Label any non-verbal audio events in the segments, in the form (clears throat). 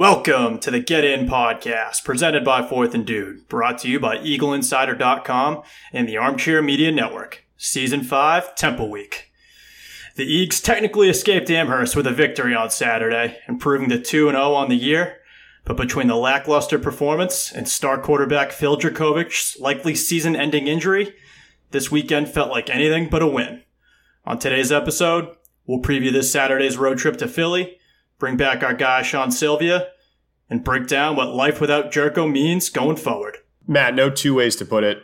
Welcome to the Get In podcast, presented by Fourth and Dude, brought to you by EagleInsider.com and the Armchair Media Network. Season 5, Temple Week. The Eags technically escaped Amherst with a victory on Saturday, improving to 2 0 on the year. But between the lackluster performance and star quarterback Phil Jurkovec's likely season ending injury, this weekend felt like anything but a win. On today's episode, we'll preview this Saturday's road trip to Philly bring back our guy Sean Sylvia, and break down what life without Jerko means going forward. Matt, no two ways to put it.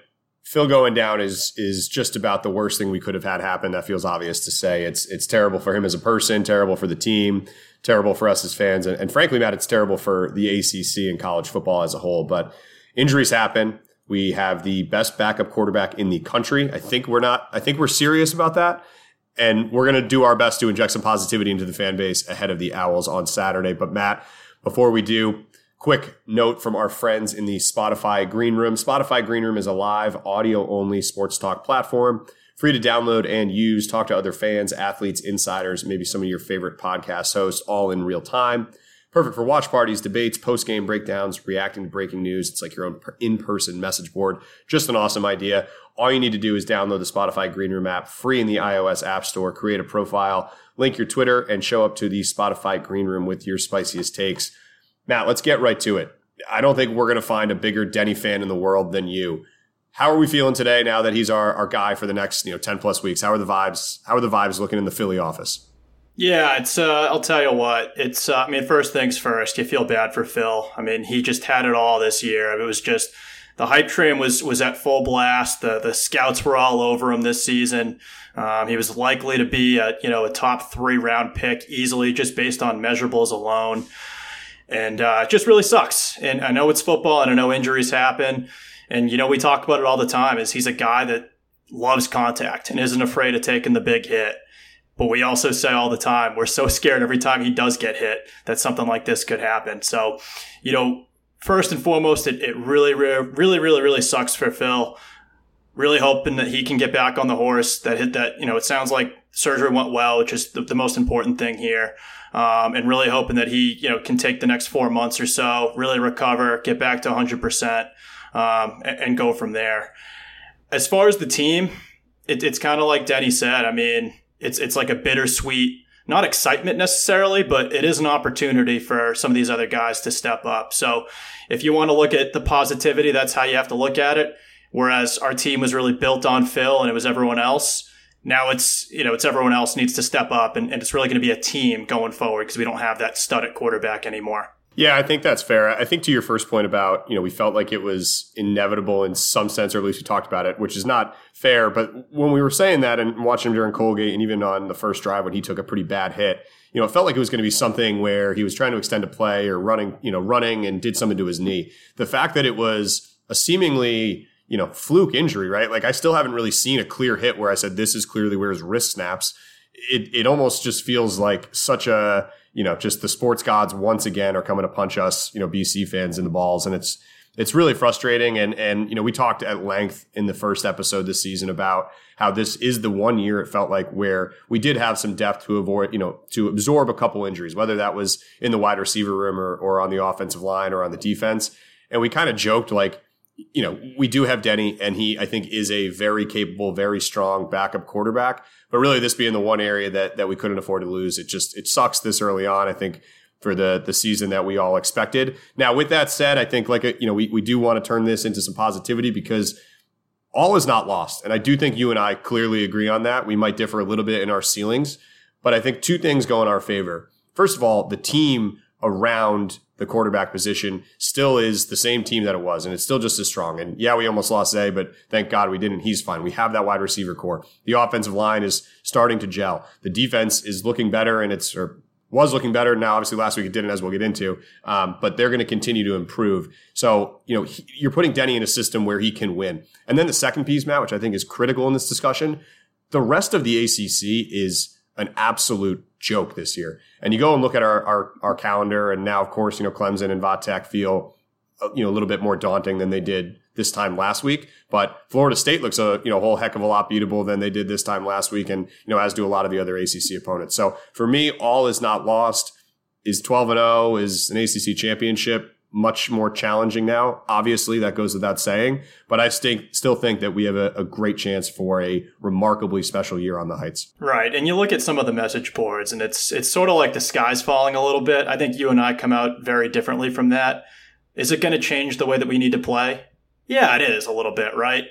Phil going down is is just about the worst thing we could have had happen. That feels obvious to say. It's it's terrible for him as a person, terrible for the team, terrible for us as fans, and, and frankly, Matt, it's terrible for the ACC and college football as a whole. But injuries happen. We have the best backup quarterback in the country. I think we're not. I think we're serious about that. And we're going to do our best to inject some positivity into the fan base ahead of the Owls on Saturday. But Matt, before we do, quick note from our friends in the Spotify Green Room. Spotify Green Room is a live audio only sports talk platform, free to download and use. Talk to other fans, athletes, insiders, maybe some of your favorite podcast hosts, all in real time. Perfect for watch parties, debates, post game breakdowns, reacting to breaking news. It's like your own in person message board. Just an awesome idea. All you need to do is download the Spotify Green Room app free in the iOS App Store, create a profile, link your Twitter, and show up to the Spotify Green Room with your spiciest takes. Matt, let's get right to it. I don't think we're going to find a bigger Denny fan in the world than you. How are we feeling today now that he's our, our guy for the next you know 10 plus weeks? How are the vibes? How are the vibes looking in the Philly office? Yeah, it's. Uh, I'll tell you what. It's. Uh, I mean, first things first. You feel bad for Phil. I mean, he just had it all this year. It was just the hype train was was at full blast. The the scouts were all over him this season. Um, he was likely to be a you know a top three round pick easily just based on measurables alone, and uh, it just really sucks. And I know it's football, and I know injuries happen, and you know we talk about it all the time. Is he's a guy that loves contact and isn't afraid of taking the big hit. But we also say all the time, we're so scared every time he does get hit that something like this could happen. So, you know, first and foremost, it, it really, really, really, really sucks for Phil. Really hoping that he can get back on the horse. That hit that, you know, it sounds like surgery went well, which is the, the most important thing here. Um, and really hoping that he, you know, can take the next four months or so, really recover, get back to 100%, um, and, and, go from there. As far as the team, it, it's kind of like Denny said. I mean, it's it's like a bittersweet not excitement necessarily, but it is an opportunity for some of these other guys to step up. So if you want to look at the positivity, that's how you have to look at it. Whereas our team was really built on Phil and it was everyone else. Now it's, you know, it's everyone else needs to step up and, and it's really going to be a team going forward because we don't have that stud at quarterback anymore. Yeah, I think that's fair. I think to your first point about, you know, we felt like it was inevitable in some sense, or at least we talked about it, which is not fair. But when we were saying that and watching him during Colgate and even on the first drive when he took a pretty bad hit, you know, it felt like it was going to be something where he was trying to extend a play or running, you know, running and did something to his knee. The fact that it was a seemingly, you know, fluke injury, right? Like I still haven't really seen a clear hit where I said this is clearly where his wrist snaps. It it almost just feels like such a you know, just the sports gods once again are coming to punch us, you know, BC fans in the balls. And it's, it's really frustrating. And, and, you know, we talked at length in the first episode this season about how this is the one year it felt like where we did have some depth to avoid, you know, to absorb a couple injuries, whether that was in the wide receiver room or, or on the offensive line or on the defense. And we kind of joked like, you know, we do have Denny, and he, I think, is a very capable, very strong backup quarterback. But really, this being the one area that that we couldn't afford to lose, it just it sucks this early on. I think for the the season that we all expected. Now, with that said, I think like you know we we do want to turn this into some positivity because all is not lost. And I do think you and I clearly agree on that. We might differ a little bit in our ceilings, but I think two things go in our favor. First of all, the team around the quarterback position still is the same team that it was, and it's still just as strong. And yeah, we almost lost Zay, but thank God we didn't. He's fine. We have that wide receiver core. The offensive line is starting to gel. The defense is looking better, and it's or was looking better. Now, obviously, last week it didn't, as we'll get into. Um, but they're going to continue to improve. So, you know, he, you're putting Denny in a system where he can win. And then the second piece, Matt, which I think is critical in this discussion, the rest of the ACC is an absolute joke this year. And you go and look at our, our, our calendar, and now, of course, you know, Clemson and Va feel, uh, you know, a little bit more daunting than they did this time last week. But Florida State looks a you know a whole heck of a lot beatable than they did this time last week, and you know as do a lot of the other ACC opponents. So for me, all is not lost. Is 12 and 0 is an ACC championship much more challenging now. Obviously, that goes without saying, but I st- still think that we have a, a, great chance for a remarkably special year on the Heights. Right, and you look at some of the message boards, and it's it's sort of like the sky's falling a little bit. I think you and I come out very differently from that. Is it going to change the way that we need to play? Yeah, it is a little bit, right?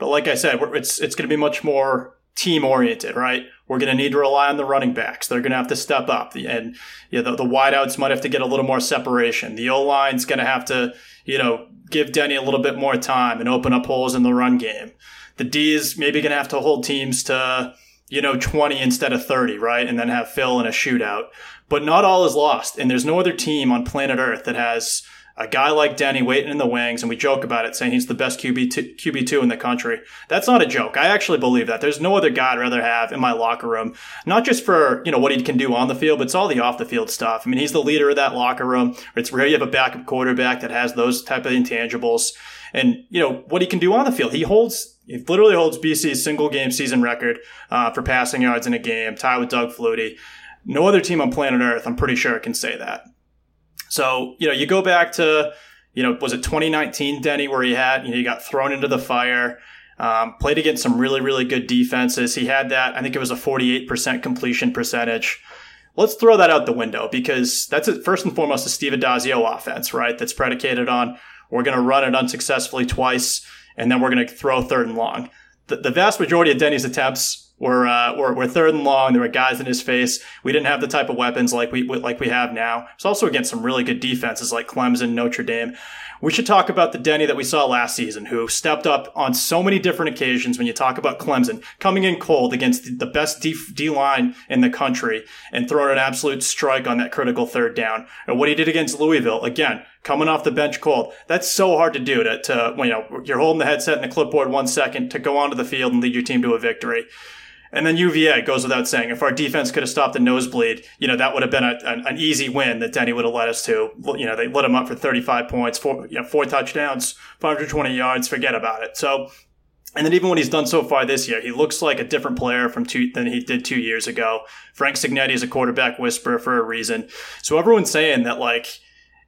But like I said, it's it's going to be much more team oriented, right? We're going to need to rely on the running backs. They're going to have to step up, and you know, the, the wideouts might have to get a little more separation. The O line's going to have to, you know, give Denny a little bit more time and open up holes in the run game. The D is maybe going to have to hold teams to, you know, 20 instead of 30, right? And then have Phil in a shootout. But not all is lost, and there's no other team on planet Earth that has a guy like Denny waiting in the wings, and we joke about it, saying he's the best QB QB two in the country. That's not a joke. I actually believe that. There's no other guy I'd rather have in my locker room, not just for you know what he can do on the field, but it's all the off the field stuff. I mean, he's the leader of that locker room. It's rare you have a backup quarterback that has those type of intangibles, and you know what he can do on the field. He holds he literally holds BC's single game season record uh, for passing yards in a game, tied with Doug Flutie. No other team on planet Earth, I'm pretty sure, can say that. So, you know, you go back to, you know, was it 2019, Denny, where he had, you know, he got thrown into the fire, um, played against some really, really good defenses. He had that, I think it was a 48% completion percentage. Let's throw that out the window because that's a, first and foremost a Steve Addazio offense, right? That's predicated on we're going to run it unsuccessfully twice and then we're going to throw third and long. The, the vast majority of Denny's attempts we're, uh, we're, we're third and long. There were guys in his face. We didn't have the type of weapons like we like we have now. It's also against some really good defenses like Clemson, Notre Dame. We should talk about the Denny that we saw last season, who stepped up on so many different occasions. When you talk about Clemson coming in cold against the best D, D line in the country and throwing an absolute strike on that critical third down, and what he did against Louisville, again coming off the bench cold. That's so hard to do to, to you know, you're holding the headset and the clipboard one second to go onto the field and lead your team to a victory. And then UVA goes without saying. If our defense could have stopped the nosebleed, you know, that would have been a, an, an, easy win that Denny would have led us to. You know, they lit him up for 35 points, four, you know, four touchdowns, 520 yards. Forget about it. So, and then even what he's done so far this year, he looks like a different player from two than he did two years ago. Frank Cignetti is a quarterback whisperer for a reason. So everyone's saying that like,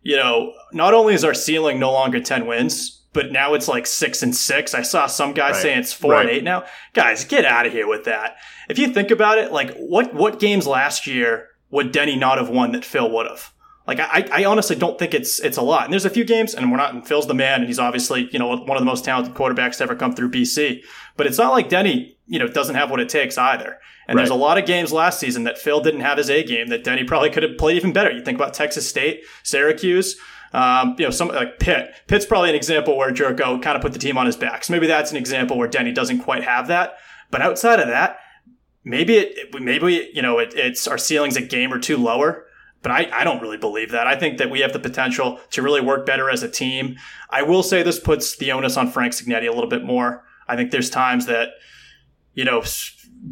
you know, not only is our ceiling no longer 10 wins, but now it's like six and six. I saw some guys right. saying it's four right. and eight now. Guys, get out of here with that. If you think about it, like what what games last year would Denny not have won that Phil would have? Like I, I honestly don't think it's it's a lot. And there's a few games, and we're not. And Phil's the man, and he's obviously you know one of the most talented quarterbacks to ever come through BC. But it's not like Denny you know doesn't have what it takes either. And right. there's a lot of games last season that Phil didn't have his A game that Denny probably could have played even better. You think about Texas State, Syracuse. Um, you know, some like Pitt. Pitt's probably an example where Jerko kind of put the team on his back. So maybe that's an example where Denny doesn't quite have that. But outside of that, maybe it, maybe you know, it, it's our ceiling's a game or two lower. But I, I don't really believe that. I think that we have the potential to really work better as a team. I will say this puts the onus on Frank Cignetti a little bit more. I think there's times that, you know,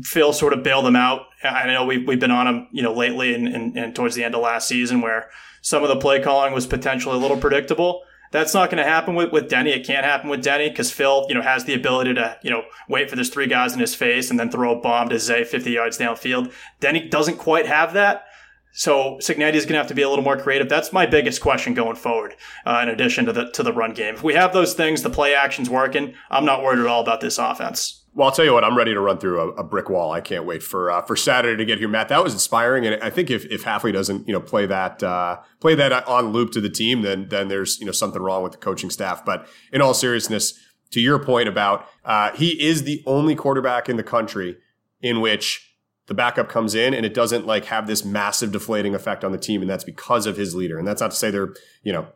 Phil sort of bailed them out. I know we've, we've been on him, you know, lately and, and, and towards the end of last season where some of the play calling was potentially a little predictable. That's not going to happen with, with Denny. It can't happen with Denny because Phil, you know, has the ability to, you know, wait for those three guys in his face and then throw a bomb to Zay 50 yards downfield. Denny doesn't quite have that. So Cignetti is going to have to be a little more creative. That's my biggest question going forward. Uh, in addition to the to the run game, if we have those things, the play action's working. I'm not worried at all about this offense. Well, I'll tell you what, I'm ready to run through a, a brick wall. I can't wait for uh, for Saturday to get here, Matt. That was inspiring, and I think if if Hafley doesn't you know play that uh, play that on loop to the team, then then there's you know something wrong with the coaching staff. But in all seriousness, to your point about uh, he is the only quarterback in the country in which the backup comes in and it doesn't like have this massive deflating effect on the team and that's because of his leader. And that's not to say they're you know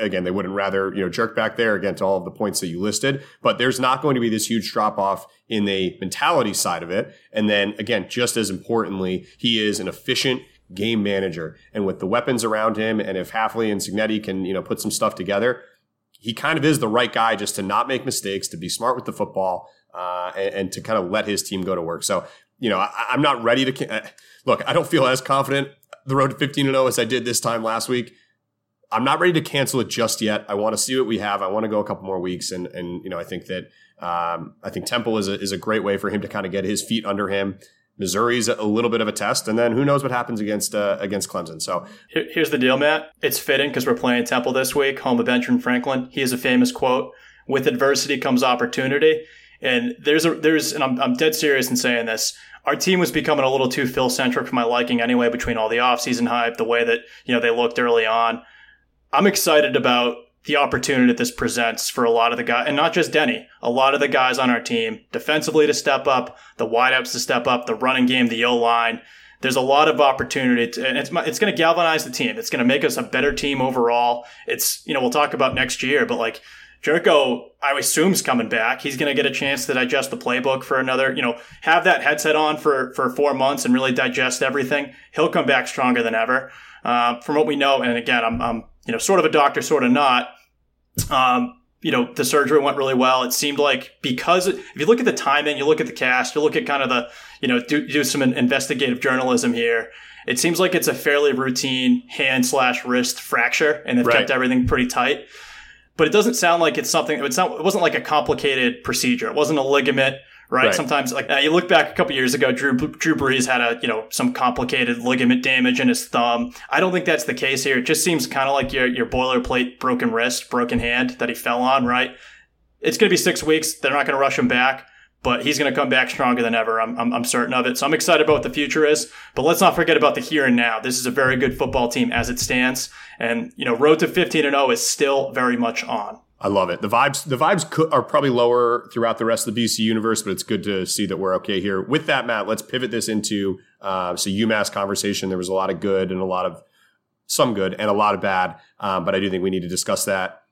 again they wouldn't rather you know jerk back there again to all of the points that you listed but there's not going to be this huge drop off in the mentality side of it. And then again just as importantly he is an efficient game manager. And with the weapons around him and if Hafley and Cignetti can you know put some stuff together he kind of is the right guy just to not make mistakes to be smart with the football uh, and, and, to kind of let his team go to work. So you know, I, am not ready to uh, look. I don't feel as confident the road to 15 and 0 as I did this time last week. I'm not ready to cancel it just yet. I want to see what we have. I want to go a couple more weeks, and and you know, I think that um, I think Temple is a, is a great way for him to kind of get his feet under him. Missouri's a little bit of a test, and then who knows what happens against uh, against Clemson. So here's the deal, Matt. It's fitting because we're playing Temple this week, home of Benjamin Franklin. He has a famous quote: "With adversity comes opportunity." And there's a there's and I'm I'm dead serious in saying this. Our team was becoming a little too Phil centric for my liking anyway, between all the offseason hype, the way that, you know, they looked early on. I'm excited about the opportunity that this presents for a lot of the guys, and not just Denny, a lot of the guys on our team, defensively to step up, the wideouts to step up, the running game, the O line. There's a lot of opportunity, to, and it's it's going to galvanize the team. It's going to make us a better team overall. It's you know we'll talk about next year, but like Jerko, I assume, is coming back. He's going to get a chance to digest the playbook for another, you know, have that headset on for, for four months and really digest everything. He'll come back stronger than ever. Uh, from what we know, and again, I'm, I'm, you know, sort of a doctor, sort of not. Um, you know, the surgery went really well. It seemed like because if you look at the timing, you look at the cast, you look at kind of the, you know, do, do some investigative journalism here. It seems like it's a fairly routine hand slash wrist fracture, and they've right. kept everything pretty tight but it doesn't sound like it's something. It's not. It wasn't like a complicated procedure. It wasn't a ligament, right? right. Sometimes, like uh, you look back a couple years ago, Drew Drew Brees had a you know some complicated ligament damage in his thumb. I don't think that's the case here. It just seems kind of like your your boilerplate broken wrist, broken hand that he fell on, right? It's going to be six weeks. They're not going to rush him back but he's going to come back stronger than ever. I'm, I'm, I'm, certain of it. So I'm excited about what the future is. But let's not forget about the here and now. This is a very good football team as it stands, and you know, road to 15 and 0 is still very much on. I love it. The vibes, the vibes could, are probably lower throughout the rest of the BC universe, but it's good to see that we're okay here. With that, Matt, let's pivot this into uh, so UMass conversation. There was a lot of good and a lot of some good and a lot of bad, um, but I do think we need to discuss that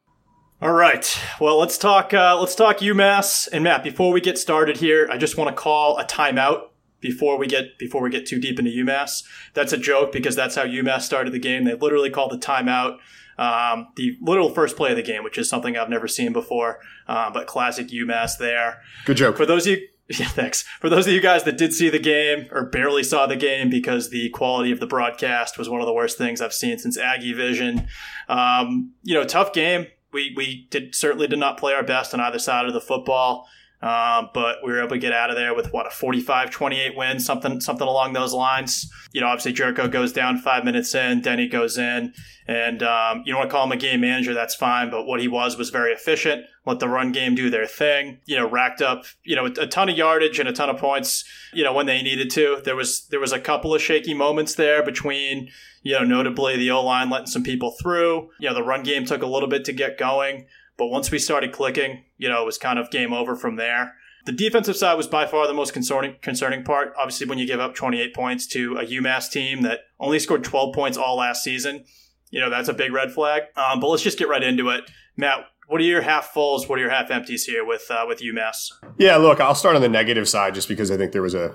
all right. Well, let's talk. Uh, let's talk UMass and Matt. Before we get started here, I just want to call a timeout before we get before we get too deep into UMass. That's a joke because that's how UMass started the game. They literally called the timeout. Um, the literal first play of the game, which is something I've never seen before, uh, but classic UMass there. Good joke. For those of you, (laughs) yeah, thanks. For those of you guys that did see the game or barely saw the game because the quality of the broadcast was one of the worst things I've seen since Aggie Vision. Um, you know, tough game we we did certainly did not play our best on either side of the football. Um, but we were able to get out of there with what a 45-28 win, something something along those lines. You know, obviously Jerko goes down five minutes in, Denny goes in, and um, you don't want to call him a game manager, that's fine. But what he was was very efficient. Let the run game do their thing. You know, racked up you know a ton of yardage and a ton of points. You know when they needed to. There was there was a couple of shaky moments there between you know, notably the O line letting some people through. You know, the run game took a little bit to get going, but once we started clicking, you know, it was kind of game over from there. The defensive side was by far the most concerning concerning part. Obviously, when you give up 28 points to a UMass team that only scored 12 points all last season, you know that's a big red flag. Um, but let's just get right into it, Matt. What are your half fulls? What are your half empties here with uh, with UMass? Yeah, look, I'll start on the negative side just because I think there was a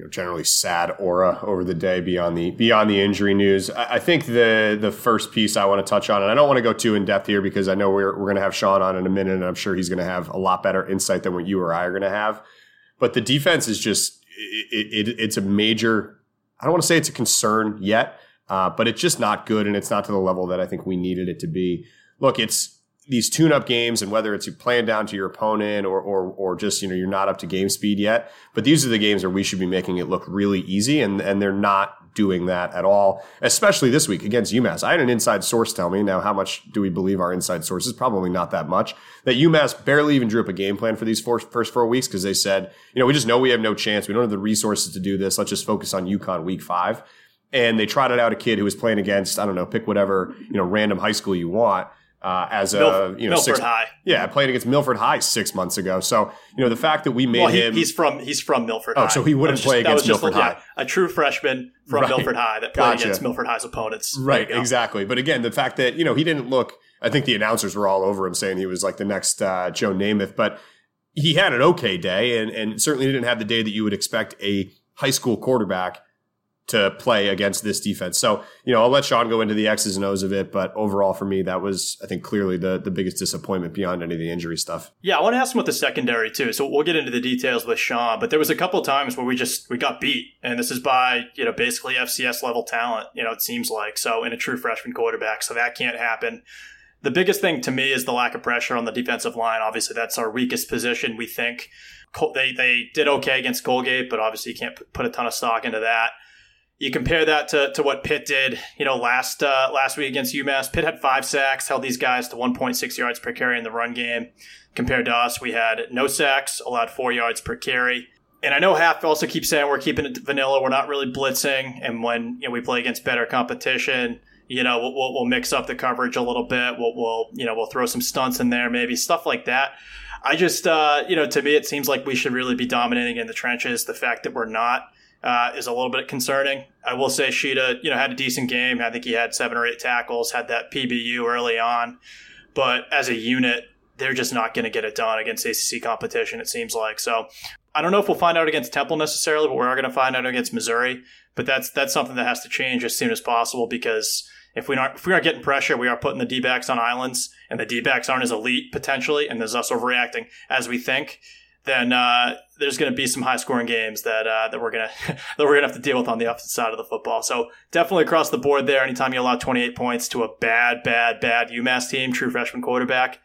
you know, generally sad aura over the day beyond the beyond the injury news. I, I think the the first piece I want to touch on, and I don't want to go too in depth here because I know we're we're going to have Sean on in a minute, and I'm sure he's going to have a lot better insight than what you or I are going to have. But the defense is just it, it, it's a major. I don't want to say it's a concern yet, uh, but it's just not good, and it's not to the level that I think we needed it to be. Look, it's these tune-up games and whether it's you playing down to your opponent or, or or just you know you're not up to game speed yet but these are the games where we should be making it look really easy and and they're not doing that at all especially this week against UMass. I had an inside source tell me now how much do we believe our inside sources probably not that much that UMass barely even drew up a game plan for these four, first four weeks because they said you know we just know we have no chance. We don't have the resources to do this. Let's just focus on UConn week 5 and they trotted out a kid who was playing against I don't know pick whatever you know random high school you want uh, as Milf- a you know Milford six, High. yeah played against Milford High six months ago. So you know the fact that we made Well, he, him he's from he's from Milford Oh, High. so he wouldn't play against just a- Milford yeah, a true freshman from Right. Milford High that played Gotcha. against Milford High's opponents. Right exactly. But again, the fact that you know he didn't look. I think the announcers were all over him saying he was like the next uh, Joe Namath, but he had an okay day and and certainly didn't have the day that you would expect a high school quarterback to play against this defense. So, you know, I'll let Sean go into the X's and O's of it, but overall for me, that was, I think, clearly the, the biggest disappointment beyond any of the injury stuff. Yeah, I want to ask him about the secondary too. So we'll get into the details with Sean, but there was a couple times where we just we got beat, and this is by you know basically FCS level talent. You know, it seems like so in a true freshman quarterback. So that can't happen. The biggest thing to me is the lack of pressure on the defensive line. Obviously, that's our weakest position. We think they they did okay against Colgate, but obviously you can't put a ton of stock into that. You compare that to, to what Pitt did, you know, last uh, last week against UMass. Pitt had five sacks, held these guys to 1.6 yards per carry in the run game. Compared to us, we had no sacks, allowed four yards per carry. And I know Half also keeps saying we're keeping it vanilla. We're not really blitzing. And when you know, we play against better competition, you know, we'll, we'll, mix up the coverage a little bit. We'll, we'll, you know, we'll throw some stunts in there, maybe stuff like that. I just, uh, you know, to me, it seems like we should really be dominating in the trenches. The fact that we're not uh, is a little bit concerning. I will say Sheeta, you know, had a decent game. I think he had seven or eight tackles, had that PBU early on. But as a unit, they're just not going to get it done against ACC competition, it seems like. So I don't know if we'll find out against Temple necessarily, but we are going to find out against Missouri. But that's that's something that has to change as soon as possible because if we aren't if we aren't getting pressure, we are putting the D backs on islands, and the D backs aren't as elite potentially, and there's us overreacting as we think. Then uh, there's going to be some high scoring games that uh, that we're gonna (laughs) that we're gonna have to deal with on the opposite side of the football. So definitely across the board there. Anytime you allow 28 points to a bad, bad, bad UMass team, true freshman quarterback,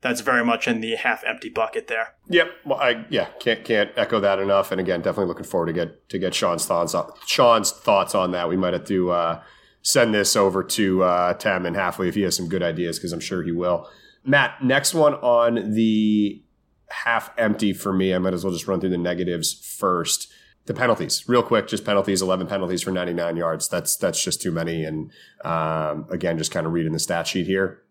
that's very much in the half empty bucket there. Yep. Well, I yeah can't can't echo that enough. And again, definitely looking forward to get to get Sean's thoughts on Sean's thoughts on that. We might have to uh, send this over to uh, Tem and Hafley if he has some good ideas because I'm sure he will. Matt, next one on the half empty for me. I might as well just run through the negatives first. The penalties, real quick, just penalties. Eleven penalties for 99 yards. That's that's just too many. And um, again, just kind of reading the stat sheet here.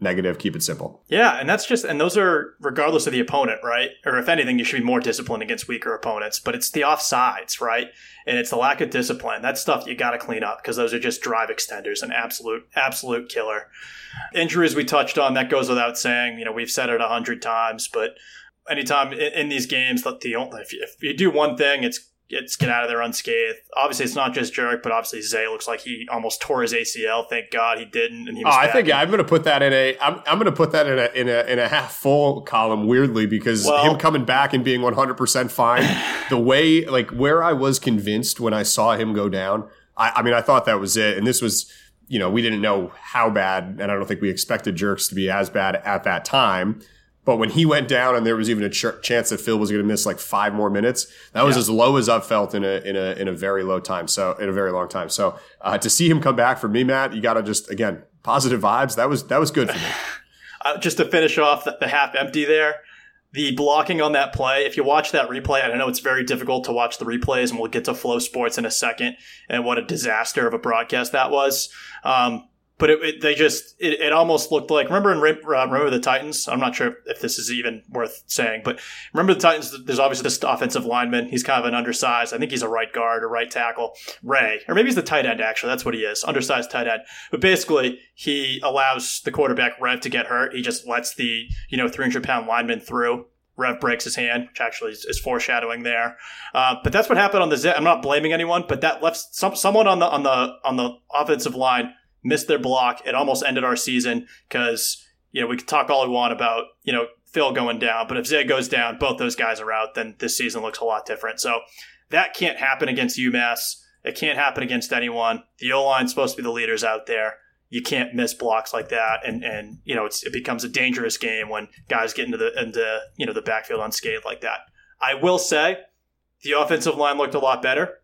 Negative. Keep it simple. Yeah, and that's just and those are regardless of the opponent, right? Or if anything, you should be more disciplined against weaker opponents. But it's the offsides, right? And it's the lack of discipline. That stuff you got to clean up because those are just drive extenders, an absolute, absolute killer. Injuries we touched on that goes without saying. You know, we've said it a hundred times, but anytime in, in these games, that the only if you, if you do one thing, it's it's get out of there unscathed. Obviously, it's not just Jerk, but obviously Zay looks like he almost tore his ACL. Thank God he didn't, and he was Oh. I think in- I'm going to put that in a. I'm, I'm going to put that in a in a in a half full column. Weirdly, because Well- him coming back and being 100 percent fine, the way like where I was convinced when I saw him go down. I, I mean, I thought that was it, and this was you know we didn't know how bad, and I don't think we expected jerks to be as bad at that time. But when he went down, and there was even a ch- chance that Phil was going to miss like five more minutes, that was Yeah. as low as I've felt in a in a in a very low time. So in a very long time. So uh, to see him come back for me, Matt, you got to just again positive vibes. That was that was good for me. (sighs) uh, just to finish off the, the half empty there, the blocking on that play, if you watch that replay, I know it's very difficult to watch the replays, and we'll get to FloSports in a second, and what a disaster of a broadcast that was. Um, but it, it, they just, it, it almost looked like, remember in uh, Remember the Titans? I'm not sure if this is even worth saying, but remember the Titans, there's obviously this offensive lineman. He's kind of an undersized, I think he's a right guard or right tackle, Ray, or maybe he's the tight end actually. That's what he is, undersized tight end. But basically, he allows the quarterback Rev to get hurt. He just lets the, you know, 300 pound lineman through. Rev breaks his hand, which actually is, is foreshadowing there. Uh, but that's what happened on the zip. I'm not blaming anyone, but that left some someone on the on the on the offensive line missed their block. It almost ended our season because you know we could talk all we want about you know Phil going down, but if Zay goes down, both those guys are out. Then this season looks a lot different. So that can't happen against UMass. It can't happen against anyone. The O line's supposed to be the leaders out there. You can't miss blocks like that, and and you know it becomes a dangerous game when guys get into the into you know the backfield unscathed like that. I will say the offensive line looked a lot better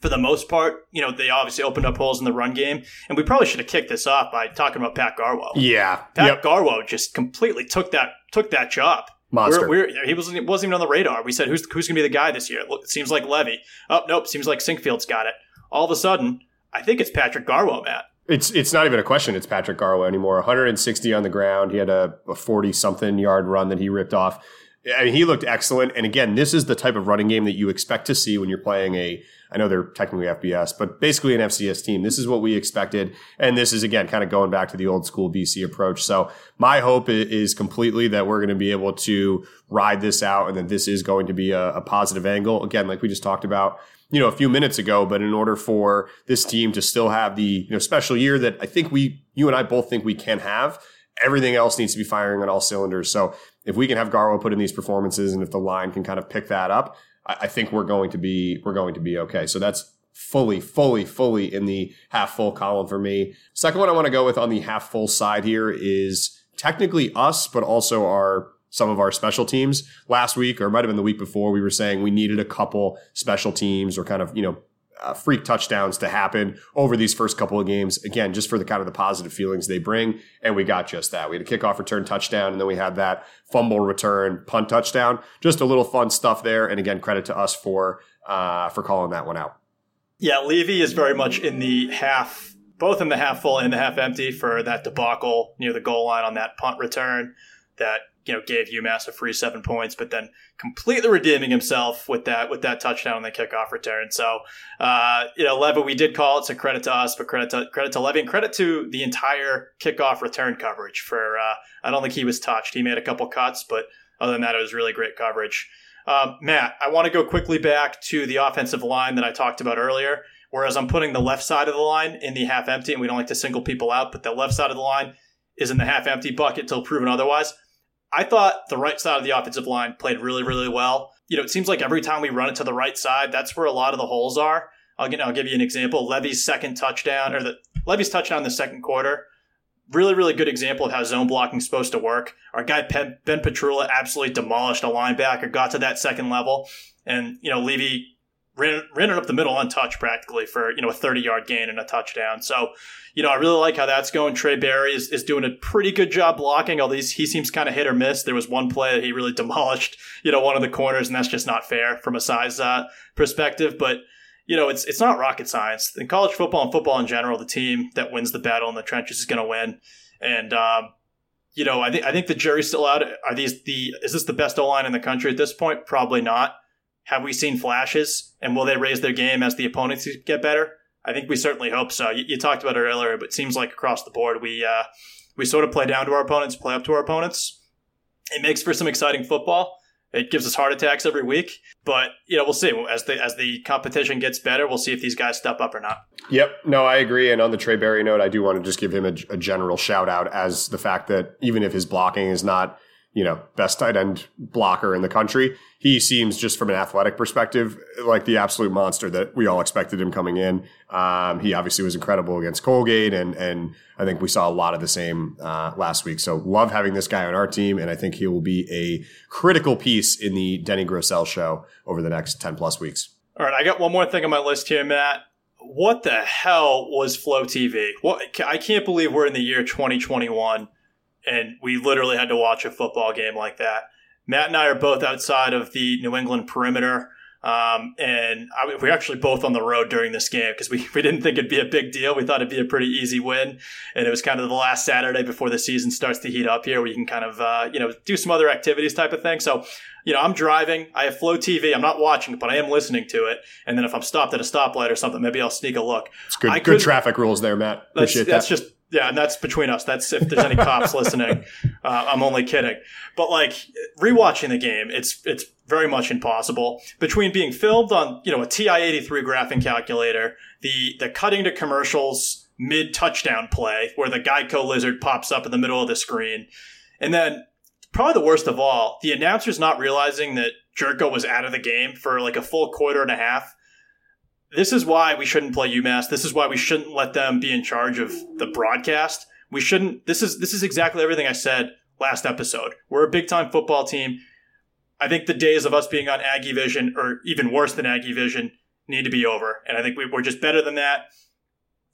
for the most part. You know they obviously opened up holes in the run game, and we probably should have kicked this off by talking about Pat Garwo. Yeah. Pat Yep. Garwo just completely took that took that job. Monster. We're, we're, he wasn't wasn't even on the radar. We said who's who's going to be the guy this year? Look, it seems like Levy. Oh nope, seems like Sinkfield's got it. All of a sudden, I think it's Patrick Garwo, Matt. It's it's not even a question. It's Patrick Garwo anymore. 160 on the ground. He had a 40 something yard run that he ripped off. I mean, he looked excellent. And again, this is the type of running game that you expect to see when you're playing a, I know they're technically FBS, but basically an FCS team. This is what we expected. And this is again, kind of going back to the old school BC approach. So my hope is completely that we're going to be able to ride this out and that this is going to be a, a positive angle. Again, like we just talked about, you know, a few minutes ago, but in order for this team to still have the, you know, special year that I think we, you and I both think we can have, everything else needs to be firing on all cylinders. So if we can have Garwo put in these performances and if the line can kind of pick that up, I, think we're going to be we're going to be okay. So that's fully, fully, fully in the half full column for me. Second one I want to go with on the half full side here is technically us, but also our some of our special teams last week, or might have been the week before, we were saying we needed a couple special teams or kind of, you know, uh, freak touchdowns to happen over these first couple of games. Again, just for the kind of the positive feelings they bring. And we got just that. We had a kickoff return touchdown, and then we had that fumble return punt touchdown. Just a little fun stuff there. And again, credit to us for uh, for calling that one out. Yeah, Levy is very much in the half, both in the half full and the half empty for that debacle near the goal line on that punt return that you know gave UMass a free seven points, but then completely redeeming himself with that with that touchdown on the kickoff return. So uh, you know, Levy, we did call it, so credit to us, but credit to credit to Levy and credit to the entire kickoff return coverage. For uh, I don't think he was touched. He made a couple cuts, but other than that, it was really great coverage. Um, Matt, I want to go quickly back to the offensive line that I talked about earlier. Whereas I'm putting the left side of the line in the half empty, and we don't like to single people out, but the left side of the line is in the half empty bucket till proven otherwise. I thought the right side of the offensive line played really, really well. You know, it seems like every time we run it to the right side, that's where a lot of the holes are. I'll, get, I'll give you an example. Levy's second touchdown, or the Levy's touchdown in the second quarter, really, really good example of how zone blocking is supposed to work. Our guy Ben Petrula absolutely demolished a linebacker, got to that second level, and you know Levy ran, ran it up the middle untouched practically for you know a 30 yard gain and a touchdown. So, you know, I really like how that's going. Trae Barry is, is doing a pretty good job blocking. All these he seems kind of hit or miss. There was one play that he really (laughs) demolished, you know, one of the corners, and that's just not fair from a size uh, perspective. But you know, it's it's not rocket science. In college football and football in general, the team that wins the battle in the trenches is going to win. And um, you know, I think I think the jury's still out. Are these the is this the best O line in the country at this point? Probably not. Have we seen flashes? And will they raise their game as the opponents get better? I think we certainly hope so. You, you talked about it earlier, but it seems like across the board we uh, we sort of play down to our opponents, play up to our opponents. It makes for some exciting football. It gives us heart attacks every week, but you know we'll see as the as the competition gets better. We'll see if these guys step up or not. Yep, no, I agree. And on the Trae Barry note, I do want to just give him a, a general shout out as the fact that even if his blocking is not you know, best tight end blocker in the country. He seems just from an athletic perspective like the absolute monster that we all expected him coming in. Um, he obviously was incredible against Colgate, and and I think we saw a lot of the same uh, last week. So love having this guy on our team, and I think he will be a critical piece in the Denny Grosel show over the next ten plus weeks. All right, I got one more thing on my list here, Matt. What the hell was Flow TV? What I can't believe we're in the year 2021 and we literally had to watch a football game like that. Matt and I are both outside of the New England perimeter. Um, and I, we are actually both on the road during this game because we, (laughs) we didn't think it'd be a big deal. We thought it'd be a pretty easy win. And it was kind of the last Saturday before the season starts to heat up here where you can kind of, uh, you know, do some other activities type of thing. So, you know, I'm driving. I have Flow TV. I'm not watching it, but I am listening to it. And then if I'm stopped at a stoplight or something, maybe I'll sneak a look. It's good, good traffic rules there, Matt. Appreciate that's, that. That's just yeah, and that's between us. That's if there's any cops listening. (laughs) Uh, I'm only kidding. But like rewatching the game, it's it's very much impossible. Between being filmed on you know a TI-83 graphing calculator, the the cutting to commercials mid touchdown play where the Geico lizard pops up in the middle of the screen, and then probably the worst of all, the announcers not realizing that Jerko was out of the game for like a full quarter and a half this is why we shouldn't play UMass. This is why we shouldn't let them be in charge of the broadcast. We shouldn't. This is this is exactly everything I said last episode. We're a big time football team. I think the days of us being on Aggie Vision, or even worse than Aggie Vision, need to be over. And I think we, are just better than that.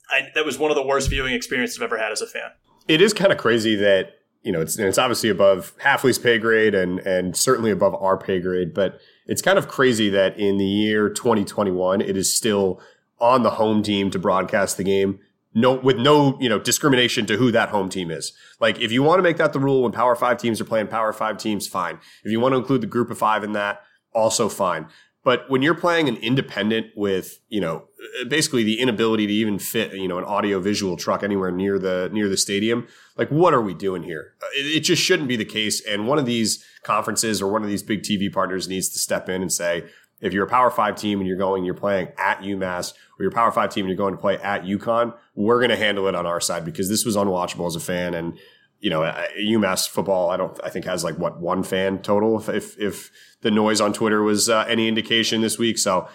I, that was one of the worst viewing experiences I've ever had as a fan. It is kind of crazy that you know it's it's obviously above Hafley's pay grade and and certainly above our pay grade, but it's kind of crazy that in the year 2021, it is still on the home team to broadcast the game, no with no you know discrimination to who that home team is. Like if you want to make that the rule when Power Five teams are playing Power Five teams, fine. If you want to include the group of five in that, also fine. But when you're playing an independent with, you know, basically the inability to even fit, you know, an audio visual truck anywhere near the near the stadium, like what are we doing here? Uh, it, it, just shouldn't be the case. And one of these conferences or one of these big TV partners needs to step in and say, if you're a Power Five team and you're going, you're playing at UMass, or you're a Power Five team and you're going to play at UConn, we're going to handle it on our side because this was unwatchable as a fan. And you know, UMass football, I don't, I think has like what one fan total if if, if the noise on Twitter was uh, any indication this week. So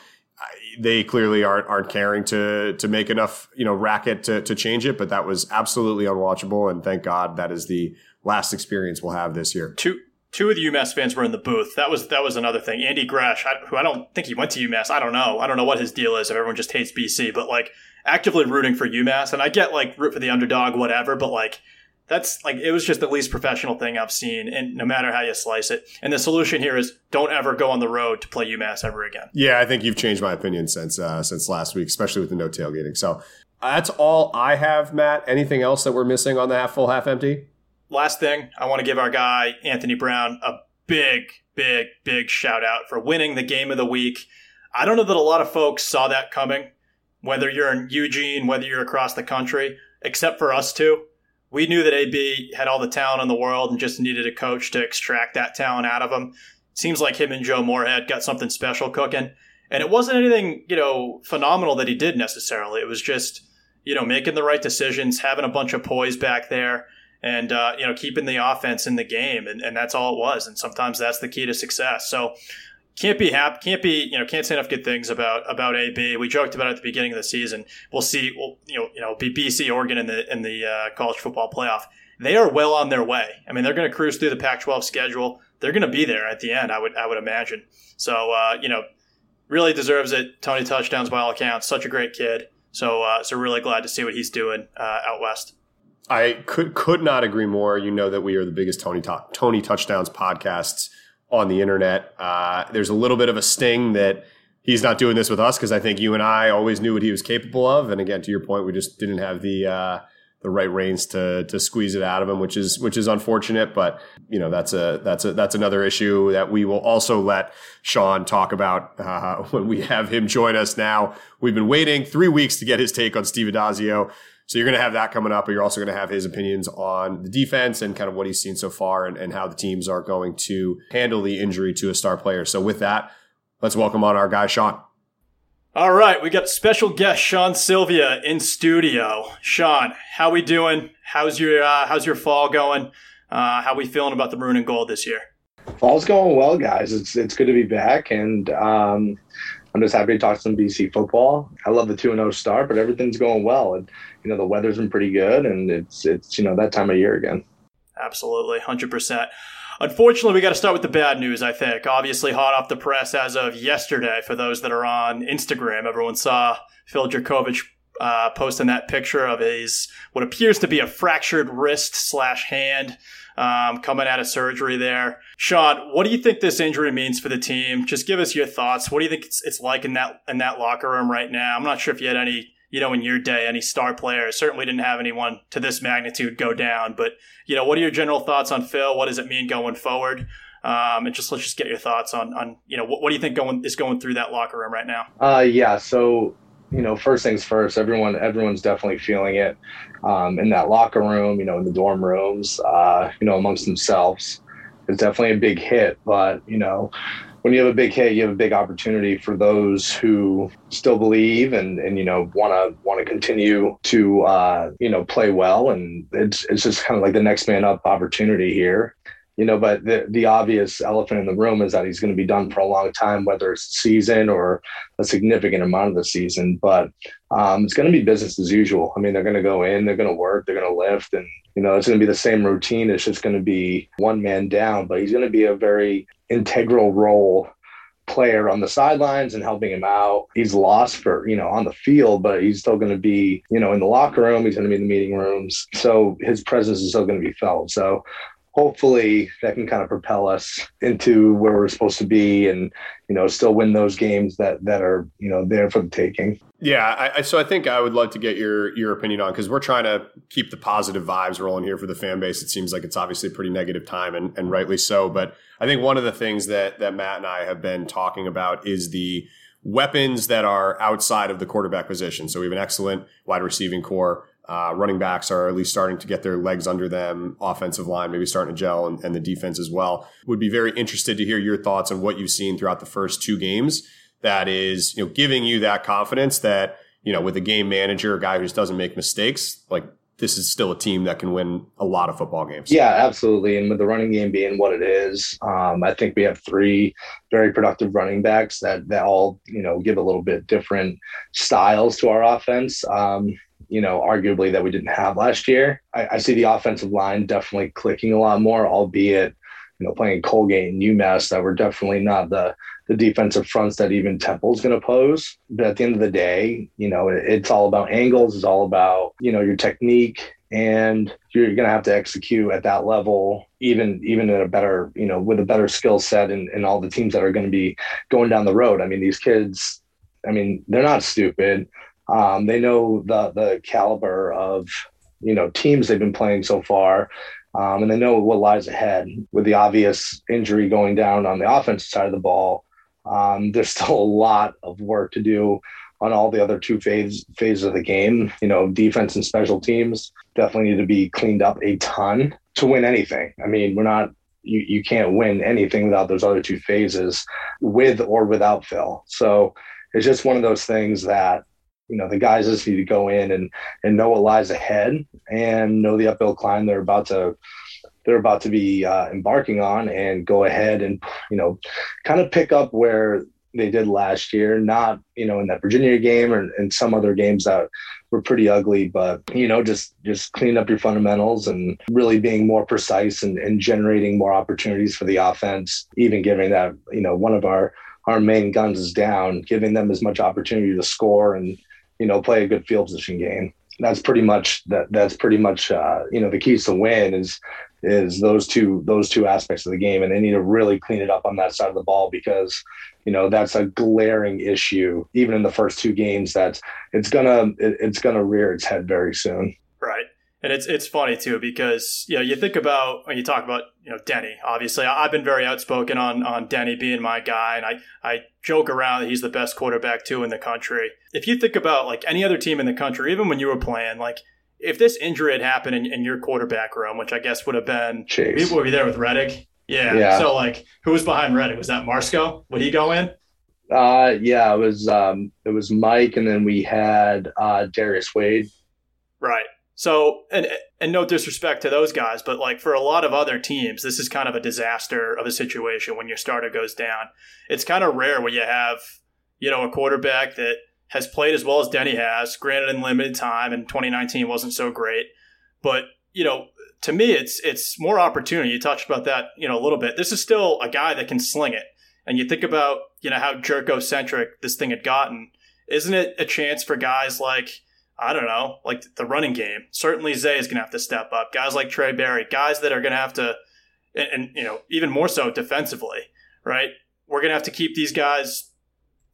they clearly aren't aren't caring to to make enough you know racket to to change it. But that was absolutely unwatchable, and thank God that is the last experience we'll have this year. Two two of the UMass fans were in the booth. That was that was another thing. Andy Gresh, I, who I don't think he went to UMass. I don't know. I don't know what his deal is. If everyone just hates BC, but like actively rooting for UMass, and I get like root for the underdog, whatever. But like that's like it was just the least professional thing I've seen, and no matter how you slice it. And the solution here is don't ever go on the road to play UMass ever again. Yeah, I think you've changed my opinion since uh, since last week, especially with the no tailgating. So that's all I have, Matt. Anything else that we're missing on the half full, half empty? Last thing, I want to give our guy Anthony Brown a big, big, big shout out for winning the game of the week. I don't know that a lot of folks saw that coming, whether you're in Eugene, whether you're across the country, except for us two we knew that AB had all the talent in the world and just needed a coach to extract that talent out of him. Seems like him and Joe Moorhead got something special cooking. And it wasn't anything, you know, phenomenal that he did necessarily. It was just, you know, making the right decisions, having a bunch of poise back there, and, uh, you know, keeping the offense in the game. And, and that's all it was. And sometimes that's the key to success. So can't be happy, can't be, you know, can't say enough good things about about AB. We joked about it at the beginning of the season. We'll see, we'll, you know, you know, be BC, Oregon in the in the uh, college football playoff. They are well on their way. I mean, they're going to cruise through the Pac-12 schedule. They're going to be there at the end. I would I would imagine. So, uh, you know, really deserves it. Tony touchdowns by all accounts. Such a great kid. So, uh, so really glad to see what he's doing uh, out west. I could could not agree more. You know that we are the biggest Tony Tony touchdowns podcasts on the internet. Uh, there's a little bit of a sting that he's not doing this with us because I think you and I always knew what he was capable of. And again, to your point, we just didn't have the uh, the right reins to to squeeze it out of him, which is which is unfortunate. But you know that's a that's a that's another issue that we will also let Sean talk about uh, (laughs) when we have him join us. Now we've been waiting three weeks to get his take on Steve Addazio. So you're going to have that coming up, but you're also going to have his opinions on the defense and kind of what he's seen so far and, and how the teams are going to handle the injury to a star player. So with that, let's welcome on our guy, Sean. All right, we got special guest Sean Sylvia in studio. Sean, how we doing? How's your uh, how's your fall going? Uh, how we feeling about the maroon and gold this year? Fall's going well, guys. It's it's good to be back, and um, I'm just happy to talk some BC football. I love the two and zero oh start, but everything's going well, and you know the weather's been pretty good, and it's it's you know that time of year again. Absolutely, hundred percent. Unfortunately, we got to start with the bad news. I think obviously hot off the press as of yesterday. For those that are on Instagram, everyone saw Phil Jurkovec uh, posting that picture of his what appears to be a fractured wrist slash hand um, coming out of surgery there. Sean, what do you think this injury means for the team? Just give us your thoughts. What do you think it's, it's like in that in that locker room right now? I'm not sure if you had any you know, in your day, any star players. Certainly didn't have anyone to this magnitude go down. But, you know, what are your general thoughts on Phil? What does it mean going forward? Um, and just let's just get your thoughts on, on you know, what, what do you think going is going through that locker room right now? Uh, yeah. So, you know, first things first, everyone, everyone's definitely feeling it um, in that locker room, you know, in the dorm rooms, uh, you know, amongst themselves. It's definitely a big hit, but, you know, when you have a big hit, you have a big opportunity for those who still believe and and you know want to want to continue to uh, you know play well, and it's it's just kind of like the next man up opportunity here you know, but the, the obvious elephant in the room is that he's going to be done for a long time, whether it's season or a significant amount of the season. But um, it's going to be business as usual. I mean, they're going to go in, they're going to work, they're going to lift, and you know, it's going to be the same routine. It's just going to be one man down, but he's going to be a very integral role player on the sidelines and helping him out. He's lost for, you know, on the field, but he's still going to be, you know, in the locker room. He's going to be in the meeting rooms. So his presence is still going to be felt. So hopefully that can kind of propel us into where we're supposed to be and you know still win those games that that are you know there for the taking. Yeah I, so i think i would love to get your your opinion on because we're trying to keep the positive vibes rolling here for the fan base. It seems like it's obviously a pretty negative time and, and rightly so. But i think one of the things that that matt and i have been talking about is the weapons that are outside of the quarterback position. So we have an excellent wide receiving core uh, running backs are at least starting to get their legs under them. Offensive line maybe starting to gel, and, and the defense as well. Would be very interested to hear your thoughts on what you've seen throughout the first two games. That is, you know, giving you that confidence that you know, with a game manager, a guy who just doesn't make mistakes, like this is still a team that can win a lot of football games. Yeah, absolutely. And with the running game being what it is, um, I think we have three very productive running backs that that all you know give a little bit different styles to our offense. Um, you know, arguably that we didn't have last year. I, I, see the offensive line definitely clicking a lot more, albeit, you know, playing Colgate and UMass that were definitely not the the defensive fronts that even Temple's going to pose. But at the end of the day, you know, it, it's all about angles. It's all about you know your technique, and you're going to have to execute at that level, even even at a better, you know, with a better skill set, and, and all the teams that are going to be going down the road. I mean, these kids, I mean, they're not stupid um, they know the the caliber of you know teams they've been playing so far, um, and they know what lies ahead. With the obvious injury going down on the offensive side of the ball, um, there's (laughs) still a lot of work to do on all the other two phase, phases of the game. You know, defense and special teams definitely need to be cleaned up a ton to win anything. I mean, we're not you, you can't win anything without those other two phases with or without Phil. So it's just one of those things that you know the guys just need to go in and and know what lies ahead and know the uphill climb they're about to they're about to be uh, embarking on and go ahead and you know kind of pick up where they did last year not you know in that virginia game or in some other games that were pretty ugly but you know just just clean up your fundamentals and really being more precise and, and generating more opportunities for the offense even giving that you know one of our our main guns is down giving them as much opportunity to score and you know, play a good field position game. That's pretty much that. That's pretty much uh, you know the keys to win is is those two those two aspects of the game, and they need to really clean it up on that side of the ball because you know that's a glaring issue even in the first two games that it's gonna it, it's gonna rear its head very soon. And it's it's funny too because you know you think about when you talk about you know Denny. Obviously, I've been very outspoken on on Denny being my guy, and I I joke around that he's the best quarterback too in the country. If you think about like any other team in the country, even when you were playing, like if this injury had happened in, in your quarterback room, which I guess would have been Chase. were you there with Rettig? Yeah. yeah. So like, who was behind Rettig? Was that Marsco? Would he go in? Uh, yeah, it was um, it was Mike, and then we had uh, Darius Wade. Right. So, and and no disrespect to those guys, but like for a lot of other teams, this is kind of a disaster of a situation when your starter goes down. It's kind of rare when you have, you know, a quarterback that has played as well as Denny has, granted in limited time, and 2019 wasn't so great. But you know, to me, it's it's more opportunity. You touched about that, you know, a little bit. This is still a guy that can sling it, and you think about you know how Jerko centric this thing had gotten. Isn't it a chance for guys like I don't know, like the running game. Certainly Zay is going to have to step up. Guys like Trae Barry, guys that are going to have to, and, and, you know, even more so defensively, right? We're going to have to keep these guys,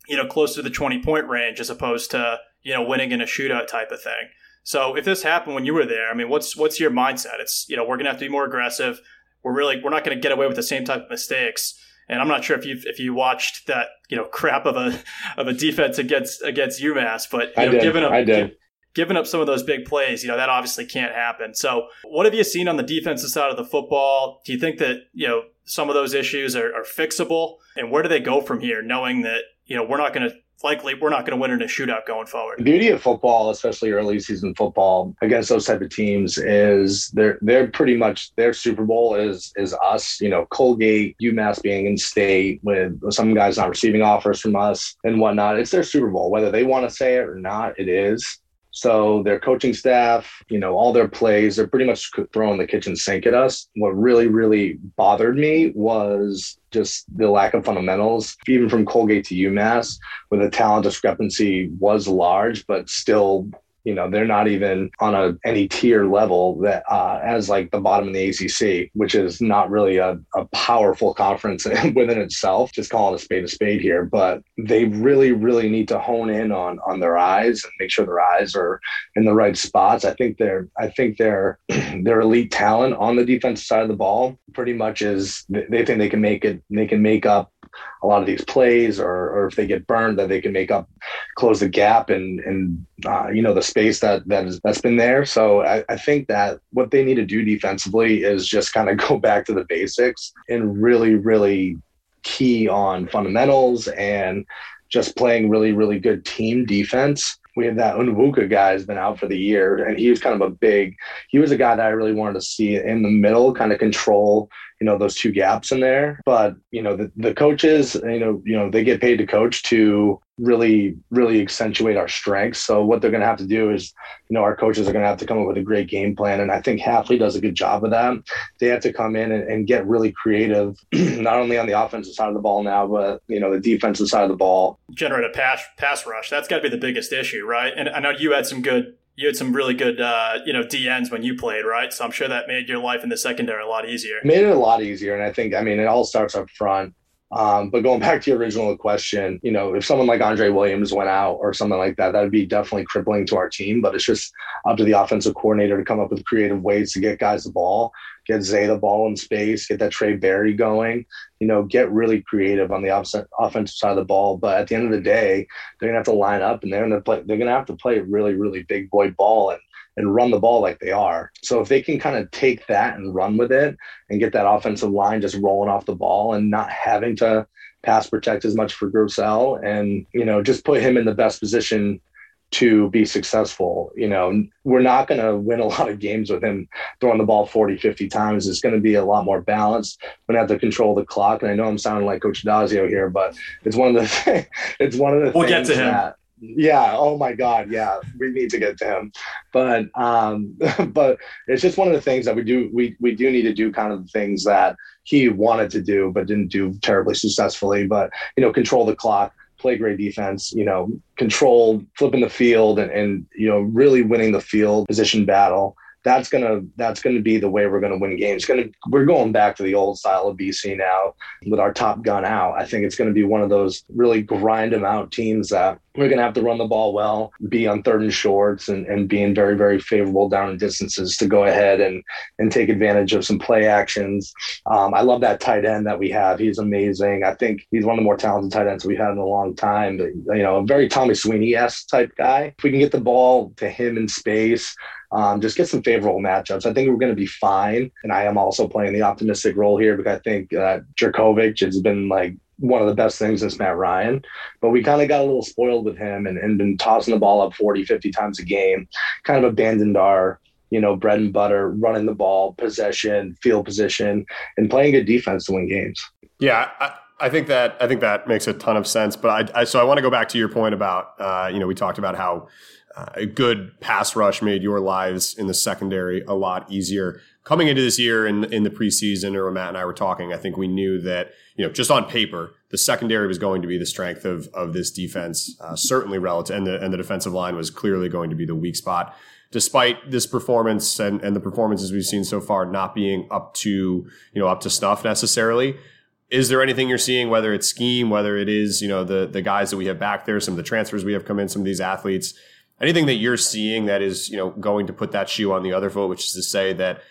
you know, close to the 20 point range as opposed to, you know, winning in a shootout type of thing. So if this happened when you were there, I mean, what's, what's your mindset? It's, you know, we're going to have to be more aggressive. We're really, we're not going to get away with the same type of mistakes. And I'm not sure if you if you watched that you know crap of a of a defense against against UMass, but you I know, did. given up I did giving up some of those big plays, you know, that obviously can't happen. So, what have you seen on the defensive side of the football? Do you think that, you know, some of those issues are, are fixable? And where do they go from here, knowing that, you know, we're not going to likely we're not going to win in a shootout going forward. The beauty of football, especially early season football against those type of teams, is they're they're pretty much their Super Bowl is is us. You know, Colgate, UMass being in state with some guys not receiving offers from us and whatnot. It's their Super Bowl, whether they want to say it or not. It is. So their coaching staff, you know, all their plays, they're pretty much throwing the kitchen sink at us. What really, really bothered me was just the lack of fundamentals, even from Colgate to UMass, where the talent discrepancy was large, but still You know, they're not even on a any tier level that uh, as like the bottom of the ACC, which is not really a, a powerful conference (laughs) within itself. Just calling a spade a spade here, but they really, really need to hone in on on their eyes and make sure their eyes are in the right spots. I think they're I think they're (clears throat) their elite talent on the defensive side of the ball pretty much is they think they can make it they can make up a lot of these plays or, or if they get burned that they can make up close the gap and and uh, you know the space that that is that's been there so I, I think that what they need to do defensively is just kind of (laughs) go back to the basics and really really key on fundamentals and just playing really really good team defense we have that Unwuka guy has been out for the year, and he was kind of a big. He was a guy that I really wanted to see in the middle, kind of control you know those two gaps in there. But you know the, the coaches you know you know they get paid to coach to really really accentuate our strengths. So what they're going to have to do is you know our coaches are going to have to come up with a great game plan. And i think Hafley does a good job of that. They have to come in and, and get really creative (clears throat) not only on the offensive side of the ball now but you know the defensive side of the ball. Generate a pass pass rush. That's got to be the biggest issue right? And i know you had some good you had some really good, uh, you know, DNs when you played, right? So I'm sure that made your life in the secondary a lot easier. Made it a lot easier, and I think, I mean, it all starts up front. Um, but going back to your original question, you know, if someone like Andre Williams went out or something like that, that would be definitely crippling to our team. But it's just up to the offensive coordinator to come up with creative ways to get guys the ball, get the ball in space, get that Trae Barry going, you know, get really creative on the opposite offensive side of the ball. But at the end of the day, they're gonna have to line up and they're gonna play they're gonna have to play really, really big boy ball and and run the ball like they are. So if they can kind of take that and run with it and get that offensive line just rolling off the ball and not having to pass protect as much for Grosel and, you know, just put him in the best position to be successful. You know, we're not going to win a (laughs) lot of games with him throwing the ball 40, 50 times. It's going to be a lot more balanced. We're going to have to control the clock. And I know I'm sounding like Coach Dazio here, but it's one of the, (laughs) it's one of the we'll get to him. That, yeah oh my god yeah we need to get to him but um (laughs) but it's just one of the things that we do we we do need to do kind of the things that he wanted to do but didn't do terribly successfully but you know control the clock play great defense you know control flipping the field and, and you know really winning the field position battle that's gonna that's gonna be the way we're gonna win games. Gonna we're going back to the old style of BC now with our top gun out. I think it's gonna be one of those really grind them out teams that we're gonna have to run the ball well, be on third and shorts, and, and be in very very favorable down in distances to go ahead and and take advantage of some play actions. Um, I love that tight end that we have. He's amazing. I think he's one of the more talented tight ends we've had in a long time. But, you know, a very Tommy Sweeney s type guy. If we can get the ball to him in space um, just get some favorable matchups. I think we're going to be fine. And I am also playing the optimistic role here because I think uh, Jurkovec has been like one of the best things since Matt Ryan. But we kind of got a little spoiled with him and, and been tossing the ball up 40, 50 times a game, kind of abandoned our you know, bread and butter, running the ball, possession, field position, and playing good defense to win games. Yeah, I, I think that I think that makes a ton of sense. But I, I so I want to go back to your point about uh, you know we talked about how a good pass rush made your lives in the secondary a lot easier. Coming into this year in in the preseason, or Matt and I were talking, I think we knew that you know just on paper the secondary was going to be the strength of of this defense, uh, certainly relative, and the and the defensive line was clearly going to be the weak spot. Despite this performance and, and the performances we've seen so far not being up to you know up to snuff necessarily, is there anything you're seeing, whether it's scheme, whether it is you know the the guys that we have back there, some of the transfers we have come in, some of these athletes? Anything that you're seeing that is you know going to put that shoe on the other foot, which is to say that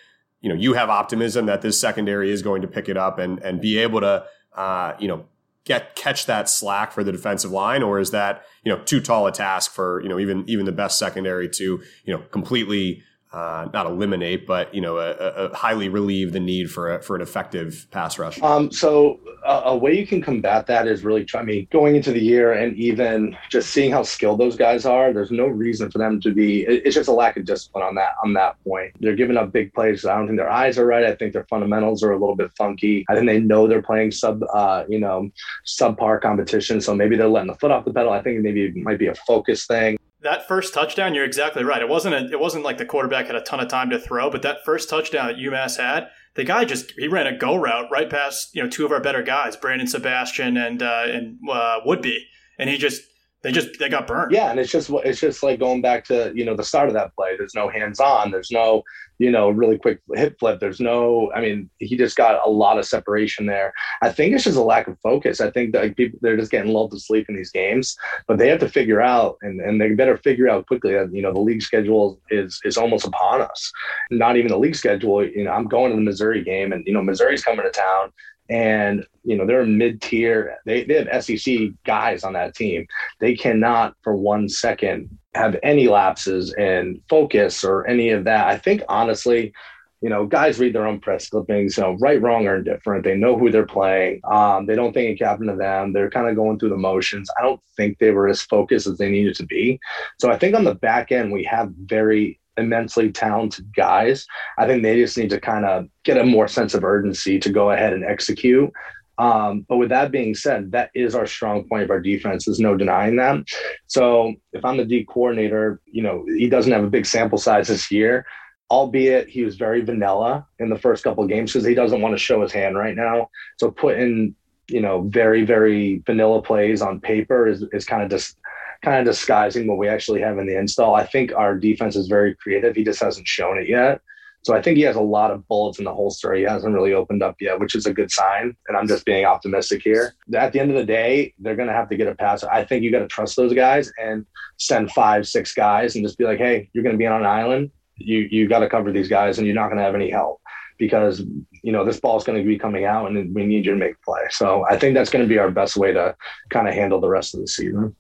you know you have optimism that this secondary is going to pick it up and and be able to uh, you know get catch that slack for the defensive line, or is that you know too tall a task for you know even even the best secondary to you know completely uh, not eliminate, but you know, a, a highly relieve the need for a, for an effective pass rush. Um, so a, a, way you can combat that is really try. I mean, going into the year and even just seeing how skilled those guys are. There's no reason for them to be. It, it's just a lack of discipline on that on that point. They're giving up big plays. I don't think their eyes are right. I think their fundamentals are a little bit funky. I think they know they're playing sub, uh, you know, subpar competition. So maybe they're letting the foot off the pedal. I think maybe it might be a focus thing that first touchdown, you're exactly right. It wasn't a, it wasn't like the quarterback had a ton of time to throw, but that first touchdown that UMass had, the guy just he ran a go route right past you know two of our better guys, Brandon Sebastian and uh, and uh, Woodbey, and he just they just they got burned. Yeah, and it's just it's just like going back to you know the start of that play. There's no hands on. There's no you know really quick hip flip. There's no. I mean, he just got a lot of separation there. I think it's just a lack of focus. I think that people they're just getting lulled to sleep in these games, but they have to figure out and and they better figure out quickly that you know the league schedule is is almost upon us. Not even the league schedule. You know, I'm going to the Missouri game, and you know Missouri's coming to town and you know they're mid-tier. They, they have sec guys on that team. They cannot for one second have any lapses in focus or any of that. I think honestly you know guys read their own press clippings you know right wrong or indifferent. They know who they're playing. Um, they don't think it happened to them. They're kind of going through the motions. I don't think they were as focused as they needed to be. So i think on the back end we have very immensely talented guys. I think they just need to kind of get a more sense of urgency to go ahead and execute. Um, but with that being said, that is our strong point of our defense. There's no denying that. So if I'm the D coordinator, you know, he doesn't have a big sample size this year, albeit he was very vanilla in the first couple of games because he doesn't want to show his hand right now. So putting, you know, very, very vanilla plays on paper is, is kind of just kind of disguising what we actually have in the install. I think our defense is very creative. He just hasn't shown it yet. So I think he has a lot of bullets in the holster. He hasn't really opened up yet, which is a good sign. And I'm just being optimistic here. At the end of the day, they're going to have to get a pass. I think you got to trust those guys and send five, six guys and just be like, hey, you're going to be on an island. You you got to cover these guys, and you're not going to have any help because you know this ball is going to be coming out, and we need you to make play. So I think that's going to be our best way to kind of handle the rest of the season.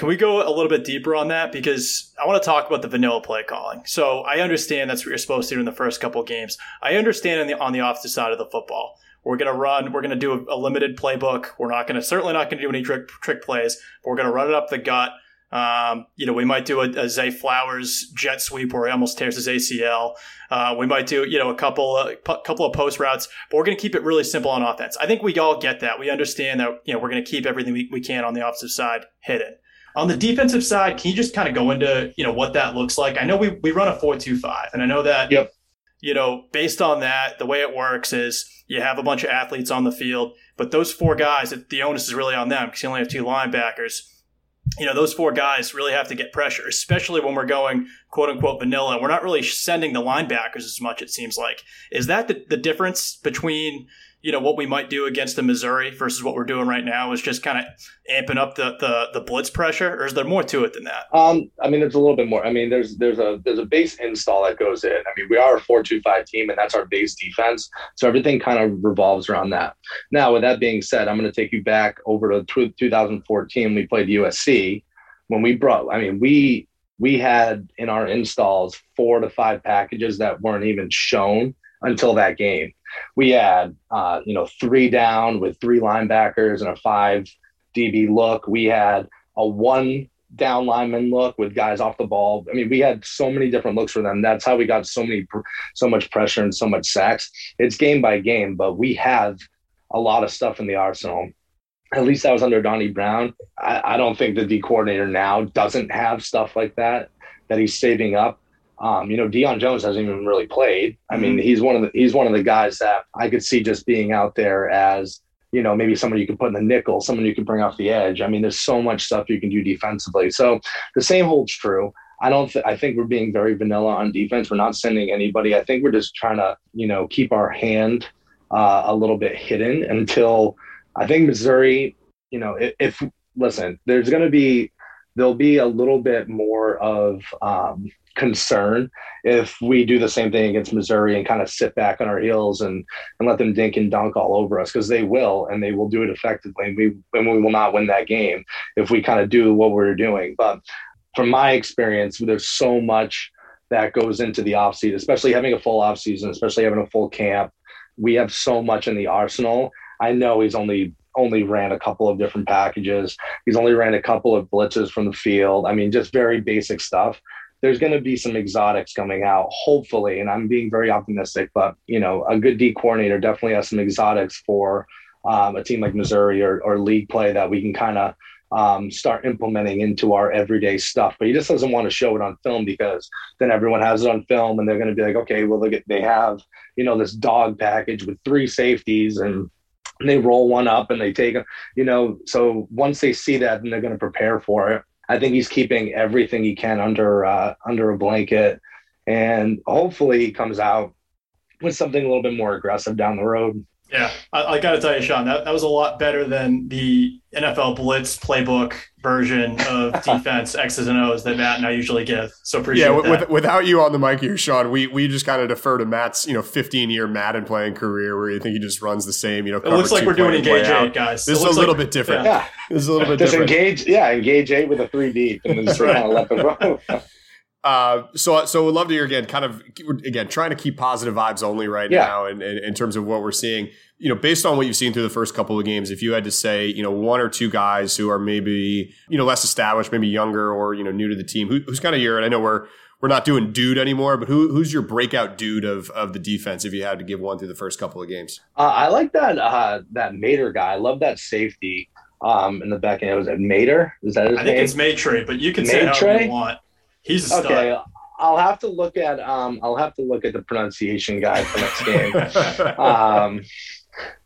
Can we go a little bit deeper on that? Because I want to talk about the vanilla play calling. So I understand that's what you're supposed to do in the first couple games. I understand on the on the side of the football. We're going to run. We're going to do a, a, limited playbook. We're not going to certainly not going to do any trick trick plays. But we're going to run it up the gut. Um, you know, we might do a, a, Zay Flowers jet sweep where he almost tears his ACL. Uh, we might do, you know, a couple, a uh, couple of post routes, but we're going to keep it really simple on offense. I think we all get that. We understand that, you know, we're going to keep everything we, we can on the offensive side hidden. On the defensive side, can you just kind of go into, you know, what that looks like? I know we, we run a 4-2-5 and I know that, yep. you know, based on that, the way it works is you have a bunch of athletes on the field, but those four guys, the onus is really on them because you only have two linebackers. You know, those four guys really have to get pressure, especially when we're going quote unquote vanilla. We're not really sending the linebackers as much, it seems like. Is that the, the difference between, you know what we might do against the Missouri versus what we're doing right now is just kind of amping up the, the the blitz pressure, or is there more to it than that? Um, I mean, there's a little bit more. I mean, there's there's a there's a base install that goes in. I mean, we are a four two five team, and that's our base defense. So everything kind of revolves around that. Now, with that being said, I'm going to take you back over to 2014. We played USC when we brought. I mean, we we had in our installs four to five packages that weren't even shown until that game we had uh, you know three down with three linebackers and a five DB look. We had a one down lineman look with guys off the ball. I mean, we had so many different looks for them. That's how we got so many, so much pressure and so much sacks. It's game by game, but we have a lot of stuff in the arsenal. At least that was under Donnie Brown. I, I don't think the D coordinator now doesn't have stuff like that that he's saving up. Um, you know, Deon Jones hasn't even really played. I mean, mm-hmm. he's one of the he's one of the guys that I could see just being out there as you know maybe someone you can put in the nickel, someone you can bring off the edge. I mean, there's so much stuff you can do defensively. So the same holds true. I don't. Th- I think we're being very vanilla on defense. We're not sending anybody. I think we're just trying to you know keep our hand uh, a little bit hidden until I think Missouri. You know, if, if listen, there's going to be there'll be a little bit more of um, concern if we do the same thing against Missouri and kind of sit back on our heels and and let them dink and dunk all over us because they will and they will do it effectively and we and we will not win that game if we kind of do what we're doing. But from my experience, there's so much that goes into the offseason, especially having a full offseason, especially having a full camp. We have so much in the arsenal. I know he's only only ran a couple of different packages. He's only ran a couple of blitzes from the field. I mean, just very basic stuff there's going to be some exotics coming out, hopefully, and I'm being very optimistic. But you know, a good D coordinator definitely has some exotics for um, a team like Missouri or, or league play that we can kind of um, start implementing into our everyday stuff. But he just doesn't want to show it on film because then everyone has it on film and they're going to be like, okay, well, look at they have you know this dog package with three safeties and and they roll one up and they take you know. So once they see that, then they're going to prepare for it. I think he's keeping everything he can under uh, under a blanket, and hopefully he comes out with something a little bit more aggressive down the road. Yeah, I, I got to tell you, Sean, that, that was a lot better than the NFL Blitz playbook version of (laughs) defense X's and O's that Matt and I usually give. So appreciate yeah, that. With, without you on the mic here, Sean, we we just kind of defer to Matt's you know 15 year Madden playing career where you think he just runs the same. You know, it looks like we're doing engage eight, guys. This is a little like, bit different. Yeah, this is a little bit just different. engage, yeah, engage eight with a three deep and then just (laughs) kind of let them (laughs) roll. Uh, so so we'd love to hear again, kind of again trying to keep positive vibes only right yeah. now, and in terms of what we're seeing you know, based on what you've seen through the first couple of games, if you had to say, you know, one or two guys who are maybe, you know, less established, maybe younger or, you know, new to the team, who, who's kind of your, and I know we're, we're not doing dude anymore, but who, who's your breakout dude of, of the defense if you had to give one through the first couple of games? Uh, I like that, uh, that Mater guy. I love that safety um, in the back end. Was it Mater? Is that his I name? think it's Maitre, but you can Maitre? say however you want. He's a stud. Okay. I'll have to look at um, I'll have to look at the pronunciation guide for next game. (laughs) um,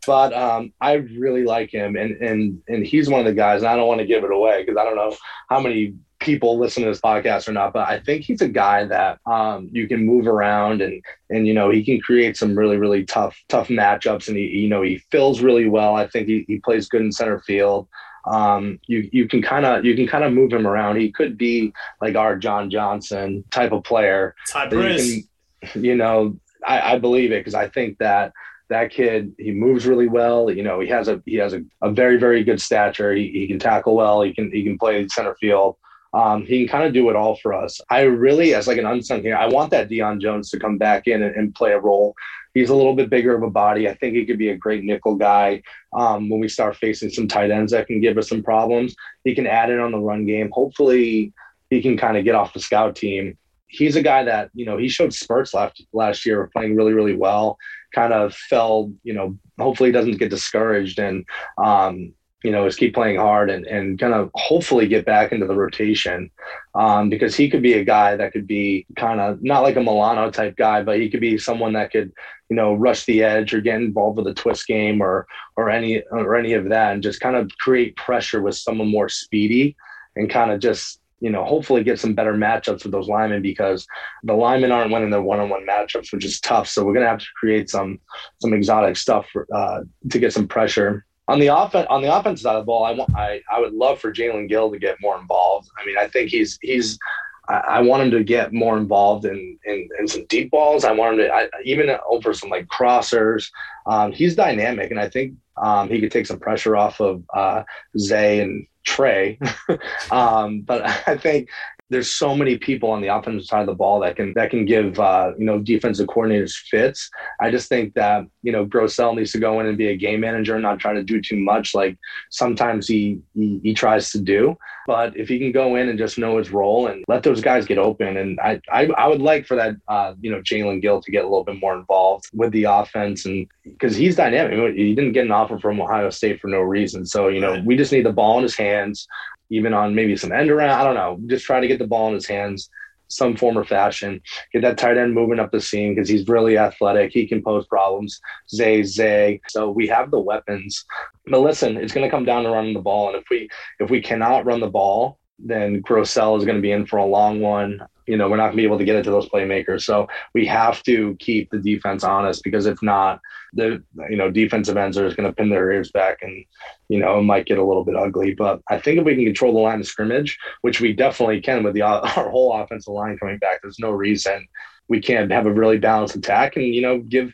but um, I really like him, and and and he's one of the guys. And I don't want to give it away because I don't know how many people listen to this podcast or not, but I think he's a guy that um, you can move around and and you know he can create some really really tough tough matchups, and he you know he fills really well. I think he, he plays good in center field. Um, you you can kind of you can kind of move him around. He could be like our John Johnson type of player. Type you, can, you know, I, I believe it because I think that that kid he moves really well. You know he has a he has a, a very very good stature. He, he can tackle well. He can he can play center field. Um, he can kind of do it all for us. I really as like an unsung here i want that Deon jones to come back in and, and, play a role he's a little bit bigger of a body. I think he could be a great nickel guy. Um, when we start facing some tight ends that can give us some problems he can add in on the run game. Hopefully he can kind of get off the scout team. He's a guy that you know he showed spurts last last year playing really really well kind of fell, you know, hopefully doesn't get discouraged and, um, you know, is keep playing hard and, and kind of hopefully get back into the rotation um, because he could be a guy that could be kind of not like a Milano type guy, but he could be someone that could, you know, rush the edge or get involved with a twist game or or any or any of that and just kind of create pressure with someone more speedy and kind of just you know, hopefully get some better matchups with those linemen because the linemen aren't winning their one-on-one matchups, which is tough. So we're gonna have to create some some exotic stuff for, uh, to get some pressure. On the offense, on the offense side of the ball, I want I, I would love for Jaelen Gill to get more involved. I mean, I think he's he's I, want him to get more involved in, in, in some deep balls. I want him to I, even over some like crossers. Um, he's dynamic, and I think um, he could take some pressure off of uh, Zay and Trae. (laughs) um, but (laughs) I think there's so many people on the offensive side of the ball that can that can give uh, you know defensive coordinators fits. I just think that you know Grosel needs to go in and be a game manager and not try to do too much like sometimes he, he he, tries to do. But if he can go in and just know his role and let those guys get open, and I I, I would like for that uh, you know Jaelen Gill to get a little bit more involved with the offense and because he's dynamic. He didn't get an offer from Ohio State for no reason. So you know we just need the ball in his hands even on maybe some end around. I don't know. Just try to get the ball in his hands some form or fashion. Get that tight end moving up the seam because he's really athletic. He can pose problems. Zay Zay. So we have the weapons. But listen, it's going to come down to running the ball. And if we if we cannot run the ball, then Grosel is going to be in for a long one you know, we're not going to be able to get it to those playmakers. So we have to keep the defense honest because if not, the you know defensive ends are just going to pin their ears back and you know it might get a little bit ugly. But I think if we can control the line of scrimmage, which we definitely can with the (laughs) our whole offensive line coming back, there's no reason we can't have a really balanced attack and you know give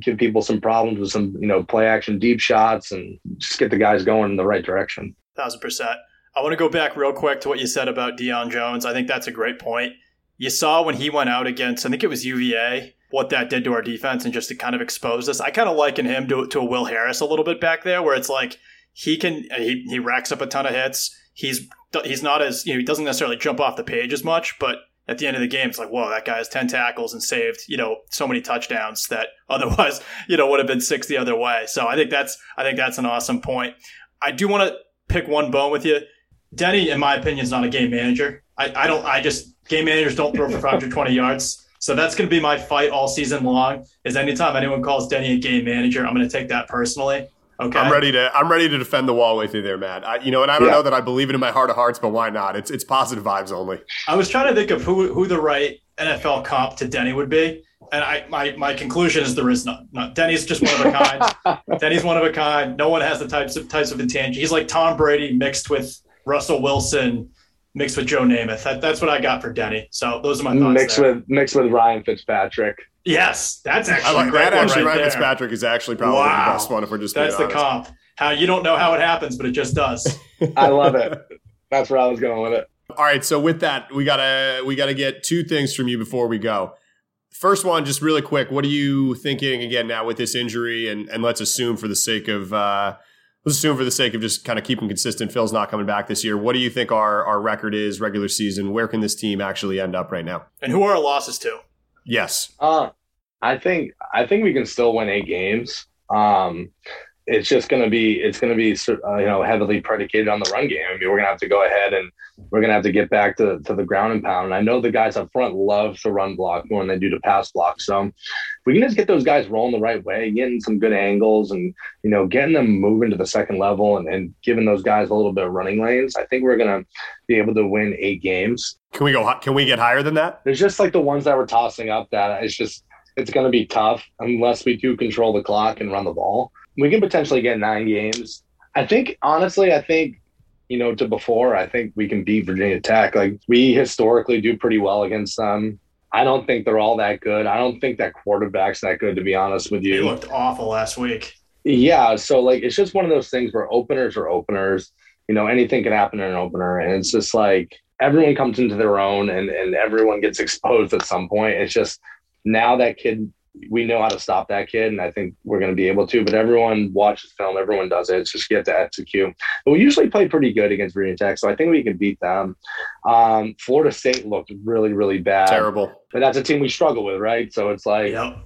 give people some problems with some you know play action deep shots and just get the guys going in the right direction. Thousand percent. I want to go back real quick to what you said about Deon Jones. I think that's a great point you saw when he went out against, I think it was UVA, what that did to our defense and just to kind of expose us. I kind of liken him to, to a Will Harris a little bit back there, where it's like he can he, he racks up a ton of hits. He's he's not as you know he doesn't necessarily jump off the page as much, but at the end of the game, it's like, whoa, that guy has 10 tackles and saved, you know, so many touchdowns that (laughs) otherwise, you know, would have been six the other way. So I think that's, I think that's an awesome point. I do want to pick one bone with you. Denny, in my opinion, is not a game manager. I, I don't, I just, game managers don't throw for 520 yards. So that's going to be my fight all season long. Is anytime anyone calls Denny a game manager, I'm going to take that personally. Okay. I'm ready to I'm ready to defend the wall with you there, Matt. I, you know, and I don't Yeah. know that I believe it in my heart of hearts, but why not? It's it's positive vibes only. I was trying to think of who who the right NFL comp to Denny would be, and I my my conclusion is there is none. No, Denny's just one of a kind. (laughs) Denny's one of a kind. No one has the types of types of intangibles. He's like Tom Brady mixed with Russell Wilson, mixed with Joe Namath. That, that's what I got for Denny. So those are my thoughts. mixed there. with mixed with Ryan Fitzpatrick. yes, that's I actually like a great that. one Actually, right Ryan there. Fitzpatrick is actually probably Wow. the best one. If we're just going That's the being honest. comp. How you don't know how it happens, but it just does. (laughs) I love it. That's where I was going with it. All right, so with that, we gotta we gotta get two things from you before we go. First one, just really quick, what are you thinking again now with this injury? And and let's assume for the sake of uh, let's assume for the sake of just kind of keeping consistent, Phil's not coming back this year. What do you think our our record is regular season? Where can this team actually end up right now? and who are our losses to? Yes, Uh, I think I think we can still win eight games. Um, it's just going to be it's going to be uh, you know heavily predicated on the run game. I mean, we're going to have to go ahead and we're going to have to get back to, to the ground and pound. And I know the guys up front love to run block more than they do to pass block. So if we can just get those guys rolling the right way, getting some good angles, and you know getting them moving to the second level and, and giving those guys a little bit of running lanes, I think we're going to be able to win eight games can we go? Can we get higher than that? there's just like the ones that we're tossing up that it's just it's going to be tough unless we do control the clock and run the ball. We can potentially get nine games. I think honestly, I think you know to before, I think we can beat Virginia Tech. Like we historically do pretty well against them. I don't think they're all that good. I don't think that quarterback's that good to be honest with He you. looked awful last week. Yeah, so like it's just one of those things where openers are openers. You know, anything can happen in an opener, and it's just like everyone comes into their own, and and everyone gets exposed at some point. It's just now that kid, we know how to stop that kid, and I think we're going to be able to. But everyone watches film, everyone does it. It's just you have to execute. But we usually play pretty good against Virginia Tech, so I think we can beat them. Um, Florida State looked really, really bad, Terrible. But that's a team we struggle with, right? So it's like Yep.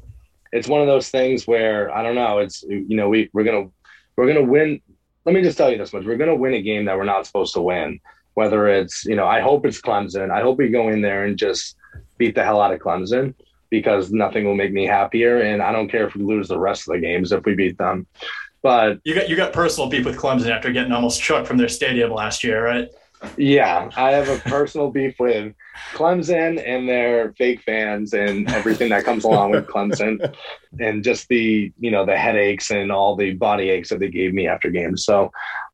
it's one of those things where I don't know. It's you know we we're gonna we're gonna win. Let me just tell you this much: we're gonna win a game that we're not supposed to win. Whether it's you know, I hope it's Clemson. I hope we go in there and just beat the hell out of Clemson because nothing will make me happier. And I don't care if we lose the rest of the games if we beat them. But You got you got personal beef with Clemson after getting almost chucked from their stadium last year, right? Yeah, I have a personal beef with Clemson and their fake fans and everything that comes along with Clemson and just the, you know, the headaches and all the body aches that they gave me after games. So,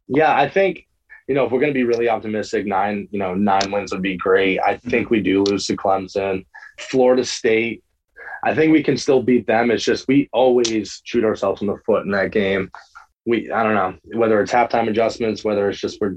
yeah, I think, you know, if we're going to be really optimistic, nine, you know, nine wins would be great. I mm-hmm. think we do lose to Clemson. Florida State, I think we can still beat them. It's just we always shoot ourselves in the foot in that game. We, I don't know, whether it's halftime adjustments, whether it's just we're,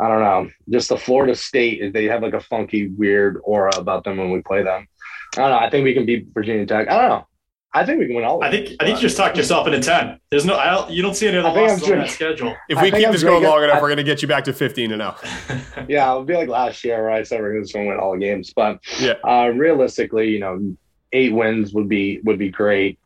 I don't know, just the Florida State, they have like a funky, weird aura about them when we play them. I don't know. I think we can beat Virginia Tech. I don't know. I think we can win all. Of I them. think I think you just talked yourself into ten. There's no, I don't, you don't see any other I losses on that schedule. If I we keep I'm this going long enough, I- we're going to get you back to 15 and oh. 0. (laughs) Yeah, it'll be like last year where I said we're just going to win all the games. But Yeah. uh, realistically, you know, eight wins would be would be great.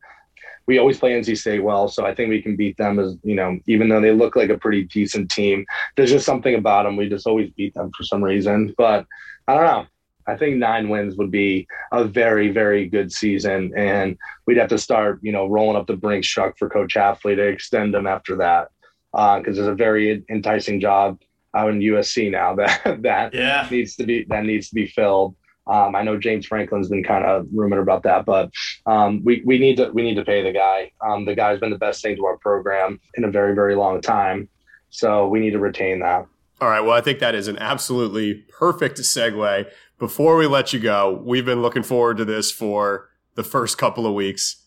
We always play NC State well, so I think we can beat them. As you know, even though they look like a pretty decent team, there's just something about them. We just always beat them for some reason. But I don't know. I think nine wins would be a very, very good season, and we'd have to start, you know, rolling up the Brinks truck for Coach Hafley to extend them after that, uh, because it's a very enticing job out in USC now (laughs) that that Yeah. needs to be that needs to be filled. Um, I know James Franklin's been kind of rumored about that, but um, we we need to we need to pay the guy. Um, the guy's been the best thing to our program in a very very long time, so we need to retain that. All right. Well, I think that is an absolutely perfect segue. Before we let you go, we've been looking forward to this for the first couple of weeks.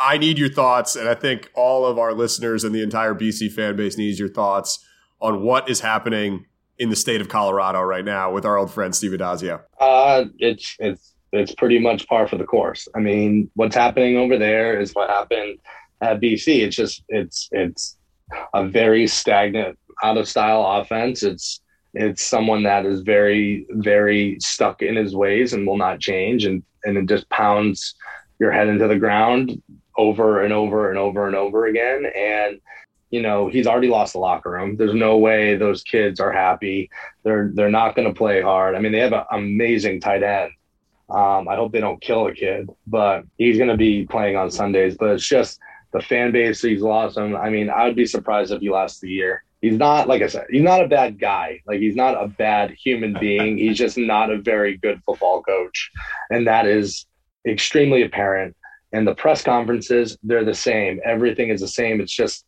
I need your thoughts, and I think all of our listeners and the entire BC fan base needs your thoughts on what is happening in the state of Colorado right now with our old friend Steve Addazio. Uh, it's it's it's pretty much par for the course. I mean, what's happening over there is what happened at BC. It's just it's it's a very stagnant, out of style offense. It's it's someone that is very very stuck in his ways and will not change, and and it just pounds your head into the ground over and over and over and over again. And you know he's already lost the locker room. There's no way those kids are happy. They're they're not going to play hard. I mean, they have an amazing tight end. Um, I hope they don't kill a kid, but he's going to be playing on Sundays. But it's just The fan base, he's lost him. I mean, I would be surprised if he lasts the year. He's not, like I said, he's not a bad guy. Like he's not a bad human being. he's just not a very good football coach, and that is extremely apparent. And the press conferences, they're the same. Everything is the same. It's just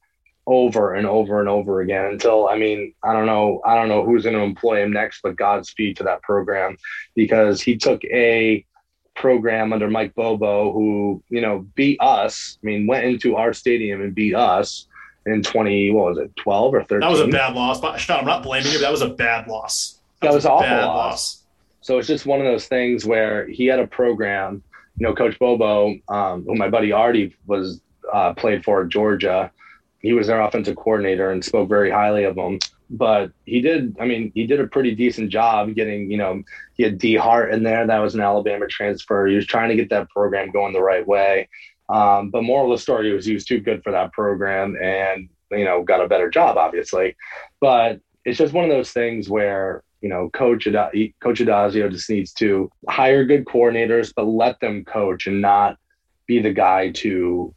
over and over and over again until I mean I don't know I don't know who's going to employ him next, but Godspeed to that program because he took a program under Mike Bobo who you know beat us. I mean went into our stadium and beat us in twenty what was it twelve or thirteen? That was a bad loss. But Sean, I'm not blaming you. but That was a bad loss. That, that was, was awful bad loss. loss. So it's just one of those things where he had a program. You know, Coach Bobo, um, who my buddy Artie was uh, played for Georgia he was their offensive coordinator and spoke very highly of him. But he did, I mean, he did a pretty decent job getting, you know, he had D Hart in there. That was an Alabama transfer. He was trying to get that program going the right way. Um, but moral of the story was he was too good for that program and, you know, got a better job, obviously. But it's just one of those things where, you know, Coach, Ad- Coach Addazio just needs to hire good coordinators, but let them coach and not be the guy to,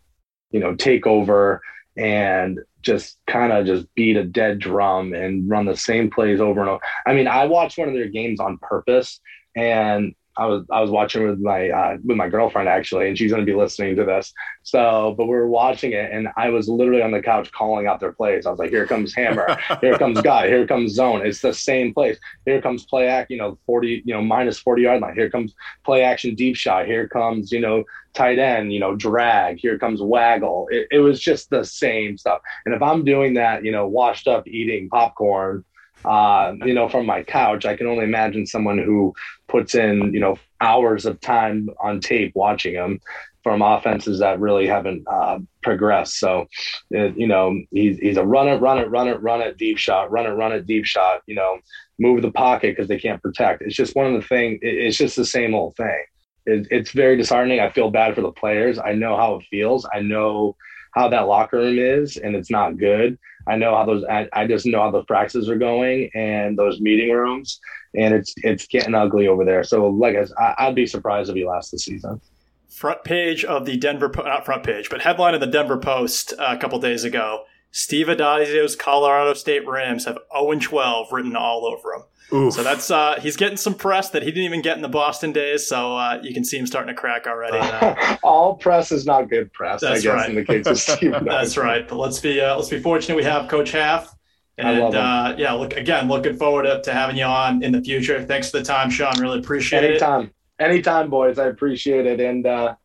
you know, take over and just kind of just beat a dead drum and run the same plays over and over. I mean, I watched one of their games on purpose and I was I was watching with my uh, with my girlfriend actually, and she's going to be listening to this. So, but we were watching it, and I was literally on the couch calling out their plays. I was like, "Here comes hammer, here comes (laughs) guy, here comes zone." It's the same place. Here comes play act, you know, forty, you know, minus forty yard line. Here comes play action deep shot. Here comes you know tight end, you know, drag. Here comes waggle. It, it was just the same stuff. And if I'm doing that, you know, washed up eating popcorn uh, you know, from my couch. I can only imagine someone who puts in, you know, hours of time on tape watching them from offenses that really haven't uh, progressed. So, you know, he's, he's a run it, run it, run it, run it, deep shot, run it, run it, deep shot, you know, move the pocket because they can't protect. It's just one of the things, it, it's just the same old thing. It, it's very disheartening. I feel bad for the players. I know how it feels. I know how that locker room is, and it's not good. I know how those. I, I just know how those practices are going and those meeting rooms, and it's it's getting ugly over there. So, like I, I'd be surprised if he lasts the season. Front page of the Denver, not front page, but headline of the Denver Post uh, a couple days ago. Steve Addazio's Colorado State Rams have 0 12 written all over them. Oof. So that's uh, he's getting some press that he didn't even get in the Boston days. So uh, you can see him starting to crack already. Uh, (laughs) All press is not good press. That's right. In the case of (laughs) Steve, that's right. But let's be uh, let's be fortunate we have Coach Half. And uh, yeah, look again, looking forward to, to, having you on in the future. Thanks for the time, Sean. Really appreciate Anytime. it. Anytime, anytime, boys. I appreciate it. And uh,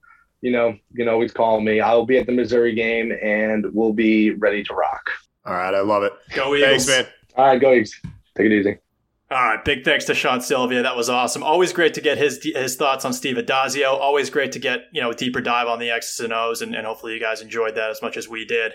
you know, you can always call me. I'll be at the Missouri game, and we'll be ready to rock. All right, I love it. Go Eagles, Thanks, man. All right, go Eagles. Take it easy. All right, big thanks to Sean Sylvia. That was awesome. Always great to get his his thoughts on Steve Addazio. Always great to get you know a deeper dive on the X's and O's, and, and hopefully you guys enjoyed that as much as we did.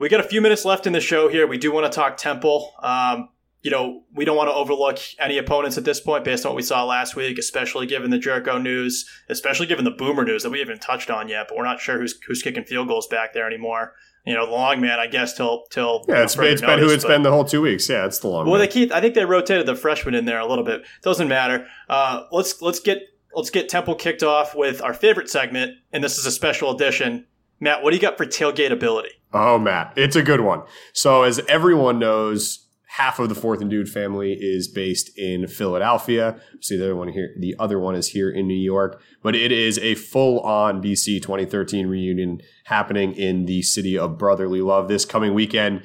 We got a few minutes left in the show here. We do want to talk Temple. Um, you know, we don't want to overlook any opponents at this point based on what we saw last week, especially given the Jerko news, especially given the Boomer news that we haven't touched on yet. But we're not sure who's who's kicking field goals back there anymore you know, the long man, I guess, till till yeah, it's, it's been who it's but, been the whole two weeks. Yeah, it's the long. Well, man. they keep. I think they rotated the freshman in there a little bit. Doesn't matter. Uh, let's let's get let's get Temple kicked off with our favorite segment, and this is a special edition. Matt, what do you got for tailgate ability? Oh, Matt, it's a good one. So, as everyone knows, half of the Fourth and Dude family is based in Philadelphia. See, the other one here, the other one is here in New York. But it is a full-on BC 2013 reunion happening in the city of brotherly love this coming weekend.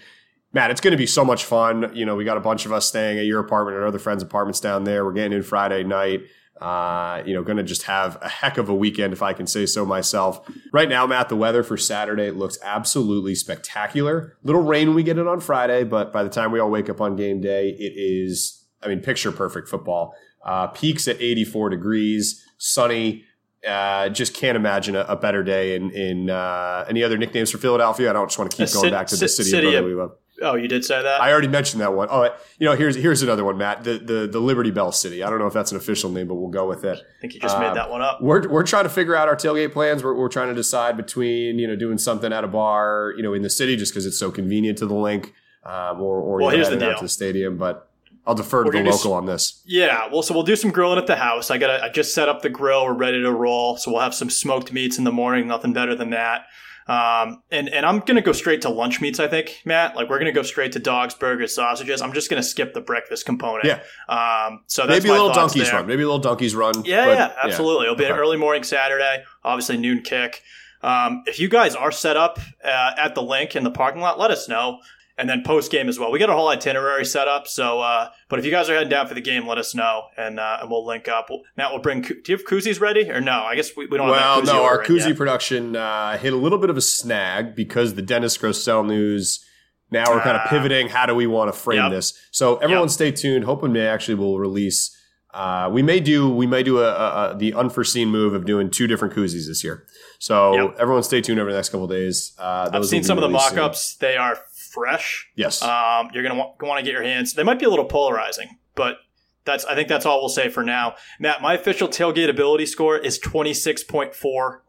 Matt, it's going to be so much fun. You know, we got a bunch of us staying at your apartment and other friends' apartments down there. We're getting in Friday night. Uh, you know, going to just have a heck of a weekend, if I can say so myself. Right now, Matt, the weather for Saturday looks absolutely spectacular. Little rain when we get it on Friday, but by the time we all wake up on game day, it is, I mean, picture perfect football. Uh, peaks at 84 degrees, sunny. Uh, just can't imagine a, a better day in in uh, any other nicknames for Philadelphia. I don't just want to keep going back to the city, city of brotherly love. Oh, you did say that. I already mentioned that one. Oh, you know, here's here's another one, Matt. The the the Liberty Bell City. I don't know if that's an official name, but we'll go with it. I think you just um, made that one up. We're we're trying to figure out our tailgate plans. We're we're trying to decide between you know doing something at a bar, you know, in the city just because it's so convenient to the Linc, um, or or well, here's the deal. out to the stadium, but. I'll defer to the local on this. Yeah, well, so we'll do some grilling at the house. I got I just set up the grill. We're ready to roll. So we'll have some smoked meats in the morning. Nothing better than that. Um, and, and I'm going to go straight to lunch meats, I think, Matt. Like, we're going to go straight to dogs, burgers, sausages. I'm just going to skip the breakfast component. Yeah. Um, so that's maybe a little donkeys there. run. Maybe a little donkeys run. Yeah, but, yeah, absolutely. It'll be an early morning Saturday, obviously noon kick. Um, if you guys are set up uh, at the Linc in the parking lot, let us know. And then post game as well. We got a whole itinerary set up. So, uh, but if you guys are heading down for the game, let us know, and uh, and we'll link up. We'll, Matt, we'll bring. Do you have koozies ready or no? I guess we, we don't. Well, have no, our koozie yet. production uh, hit a little bit of a snag because the Dennis Grosel news. Now we're kind of Ah. pivoting. How do we want to frame Yep. this? So everyone, Yep. stay tuned. Hoping they actually will release. Uh, we may do we may do a, a, a the unforeseen move of doing two different koozies this year. So Yep. everyone, stay tuned over the next couple of days. Uh, I've seen some of the mock-ups. They are fresh. Yes, Um, you're gonna want, want to get your hands. They might be a little polarizing, but that's I think that's all we'll say for now. Matt, my official tailgate ability score is 26.4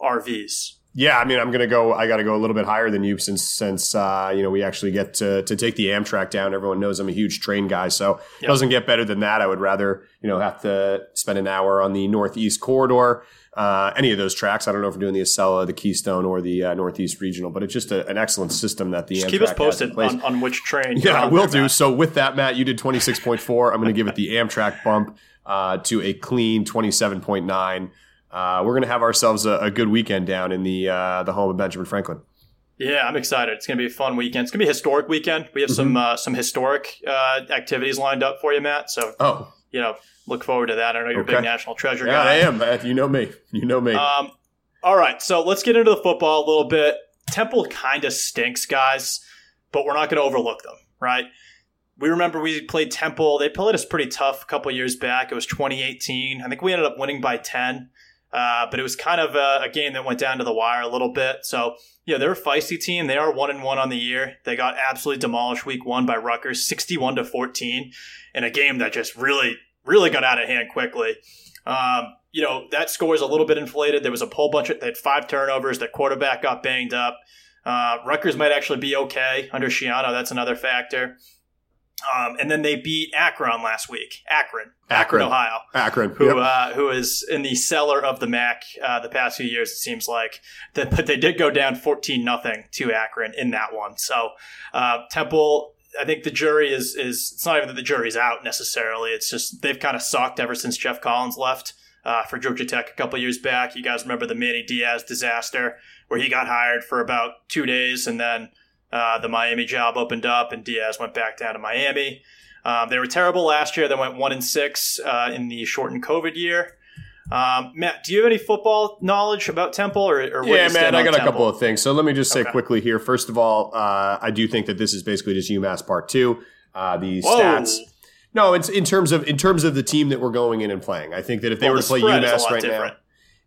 RVs. Yeah, I mean, I'm gonna go. I got to go a little bit higher than you since since uh, you know we actually get to to take the Amtrak down. Everyone knows I'm a huge train guy, so it doesn't get better than that. I would rather you know have to spend an hour on the Northeast corridor, uh, any of those tracks. I don't know if we're doing the Acela, the Keystone, or the uh, Northeast Regional, but it's just a, an excellent system that the Just Amtrak keep us posted on, on which train. Yeah, I will do. Matt. So with that, Matt, you did 26.4. I'm going to give it the Amtrak bump uh, to a clean 27.9. Uh, we're going to have ourselves a, a good weekend down in the uh, the home of Benjamin Franklin. Yeah, I'm excited. It's gonna be a fun weekend. It's gonna be a historic weekend. We have Mm-hmm. some uh, some historic uh, activities lined up for you, Matt. So Oh, you know, look forward to that. I know you're a big national treasure yeah, guy. I am. Matt. You know me. You know me. Um, all right, so let's get into the football a little bit. Temple kind of stinks, guys, but we're not going to overlook them, right? We remember we played Temple. They played us pretty tough a couple years back. It was 2018. I think we ended up winning by 10, uh, but it was kind of a, a game that went down to the wire a little bit. So, yeah, they're a feisty team. They are one and one on the year. They got absolutely demolished week one by Rutgers, 61 to 14, in a game that just really, really got out of hand quickly. Um, you know, that score is a little bit inflated. There was a whole bunch of, they had five turnovers. Their quarterback got banged up. Uh, Rutgers might actually be okay under Schiano. That's another factor. Um, and then they beat Akron last week. Akron, Akron, Akron. Ohio, Akron. who Yep. uh, who is in the cellar of the MAC uh, the past few years. It seems like, that, but they did go down fourteen nothing to Akron in that one. So uh, Temple, I think the jury is is it's not even that the jury's out necessarily. It's just they've kind of sucked ever since Geoff Collins left uh, for Georgia Tech a couple years back. You guys remember the Manny Diaz disaster where he got hired for about two days and then uh, the Miami job opened up and Diaz went back down to Miami. Um, they were terrible last year. They went one and six uh, in the shortened COVID year. Um, Matt, do you have any football knowledge about Temple or, or Yeah, man, I got a Temple? couple of things. So let me just say Okay. quickly here. First of all, uh, I do think that this is basically just UMass Part Two. Uh, the Whoa. stats. No, it's in terms of in terms of the team that we're going in and playing. I think that if they Well, were the to play spread is a UMass right different. now,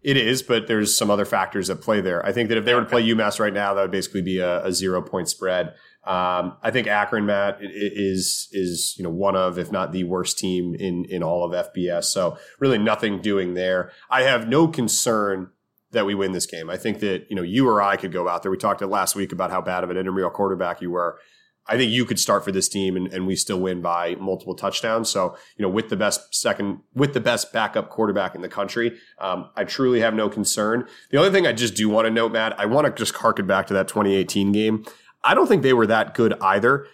it is, but there's some other factors that play there. I think that if they were to play UMass right now, that would basically be a, a zero point spread. Um, I think Akron, Matt, is is you know one of, if not the worst team in in all of FBS. So really nothing doing there. I have no concern that we win this game. I think that you know you or I could go out there. We talked last week about how bad of an intramural quarterback you were. I think you could start for this team and, and we still win by multiple touchdowns. So, you know, with the best second, with the best backup quarterback in the country, um, I truly have no concern. The only thing I just do want to note, Matt, I want to just harken back to that 2018 game. I don't think they were that good either.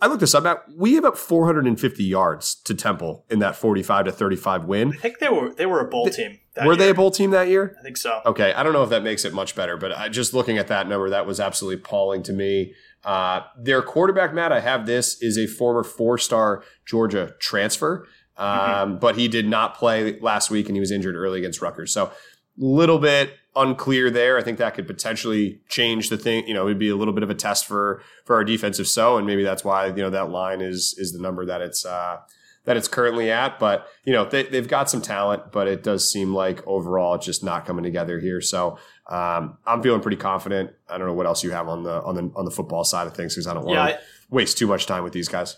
I looked this up, Matt. We have up 450 yards to Temple in that 45 to 35 win. I think they were they were a bowl team. That Were they a bowl team that year? I think so. Okay, I don't know if that makes it much better, but I, just looking at that number, that was absolutely appalling to me. Uh, their quarterback, Matt, I have this, is a former four-star Georgia transfer, um, but he did not play last week and he was injured early against Rutgers. So, a little bit unclear there. I think that could potentially change the thing. You know, it'd be a little bit of a test for for our defensive so, and maybe that's why you know that line is is the number that it's uh, that it's currently at. But you know, they, they've got some talent, but it does seem like overall it's just not coming together here. So um, I'm feeling pretty confident. I don't know what else you have on the on the on the football side of things because I don't want Yeah, to waste too much time with these guys.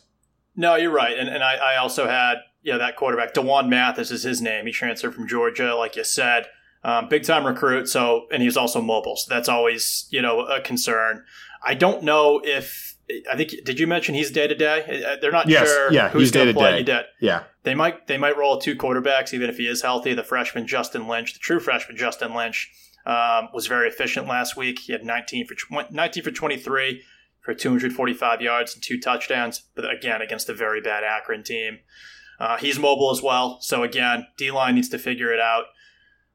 No, you're right. And and I, I also had know that quarterback D'Wan Mathis is his name. He transferred from Georgia, like you said, um, big time recruit. So and he's also mobile. So that's always you know a concern. I don't know if I think did you mention he's day to day? They're not Yes, sure. yeah, who's he's going to play. You did. Yeah, They might they might roll two quarterbacks even if he is healthy. The freshman Justin Lynch, the true freshman Justin Lynch, um, was very efficient last week. He had 19 for 19 for 23 for 245 yards and two touchdowns, but again against a very bad Akron team. Uh, he's mobile as well, so again, D line needs to figure it out.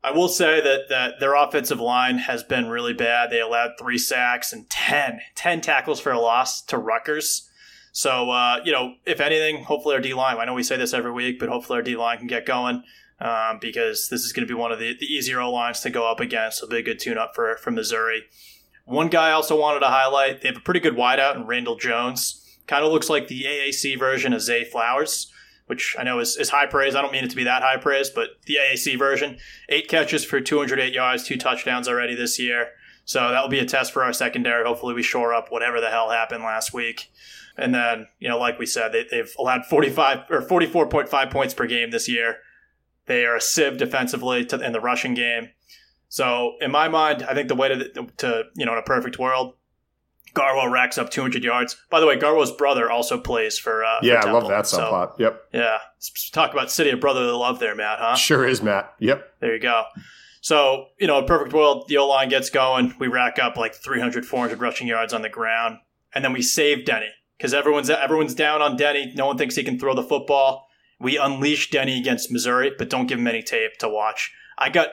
I will say that that their offensive line has been really bad. They allowed three sacks and 10, 10 tackles for a loss to Rutgers. So, uh, you know, if anything, hopefully our D line, I know we say this every week, but hopefully our D line can get going um, because this is going to be one of the, the easier O lines to go up against. So, be a good tune up for, for Missouri. One guy I also wanted to highlight they have a pretty good wideout in Randle Jones. Kind of looks like the AAC version of Zay Flowers which I know is, is high praise. I don't mean it to be that high praise, but the AAC version, eight catches for 208 yards, two touchdowns already this year. So that will be a test for our secondary. Hopefully, we shore up whatever the hell happened last week. And then, you know, like we said, they, they've allowed 45 or 44.5 points per game this year. They are a sieve defensively to, in the rushing game. So, in my mind, I think the way to, to you know, in a perfect world, Garwo racks up 200 yards. By the way, Garwo's brother also plays for. Uh, yeah, for I love that subplot. So, yep. Yeah, talk about city of brotherly love there, Matt. Huh? Sure is, Matt. Yep. There you go. So you know, perfect world, the O line gets going. We rack up like 300, 400 rushing yards on the ground, and then we save Denny because everyone's everyone's down on Denny. No one thinks he can throw the football. We unleash Denny against Missouri, but don't give him any tape to watch. I got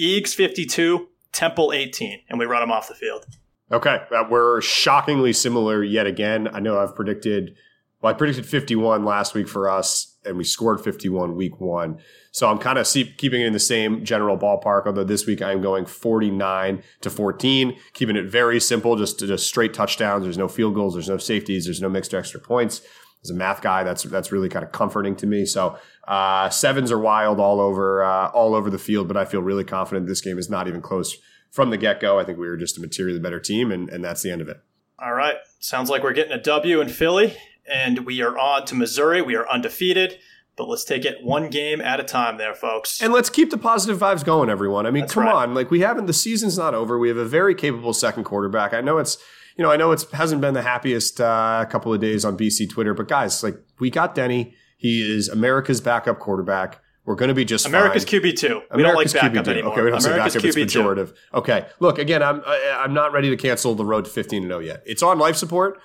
Eags 52, Temple 18, and we run him off the field. Okay, uh, we're shockingly similar yet again. I know I've predicted, well, I predicted 51 last week for us, and we scored 51 week one. So I'm kind of keeping it in the same general ballpark. Although this week I'm going 49 to 14, keeping it very simple, just just straight touchdowns. There's no field goals, there's no safeties, there's no mixed extra points. As a math guy, that's that's really kind of comforting to me. So uh, sevens are wild all over uh, all over the field, but I feel really confident this game is not even close from the get go, I think we were just a materially better team, and, and that's the end of it. All right. Sounds like we're getting a W in Philly, and we are on to Missouri. We are undefeated, but let's take it one game at a time there, folks. And let's keep the positive vibes going, everyone. I mean, that's come right. on. Like, we haven't, the season's not over. We have a very capable second quarterback. I know it's, you know, I know it hasn't been the happiest uh, couple of days on BC Twitter, but guys, like, we got Denny. He is America's backup quarterback. We're going to be just America's fine. QB two. We America's don't like backup QB2. anymore. Okay, we don't America's say backup. It's pejorative. Okay, look again. I'm I'm not ready to cancel the road to 15 and 0 yet. It's on life support,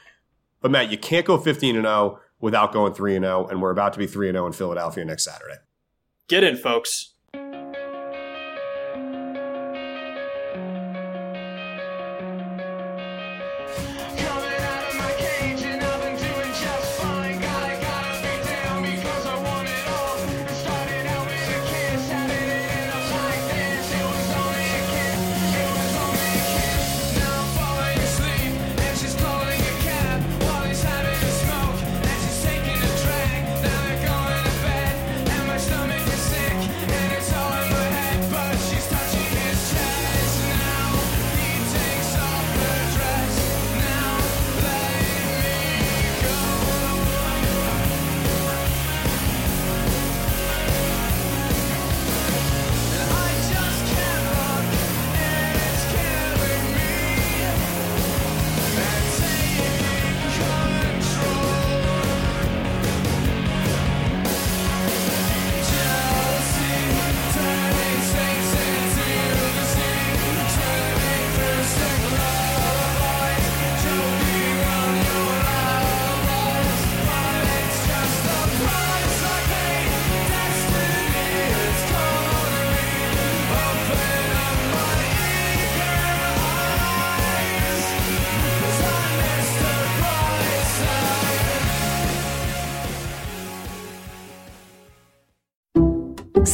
but Matt, you can't go 15 and 0 without going 3 and 0, and we're about to be 3 and 0 in Philadelphia next Saturday. Get in, folks.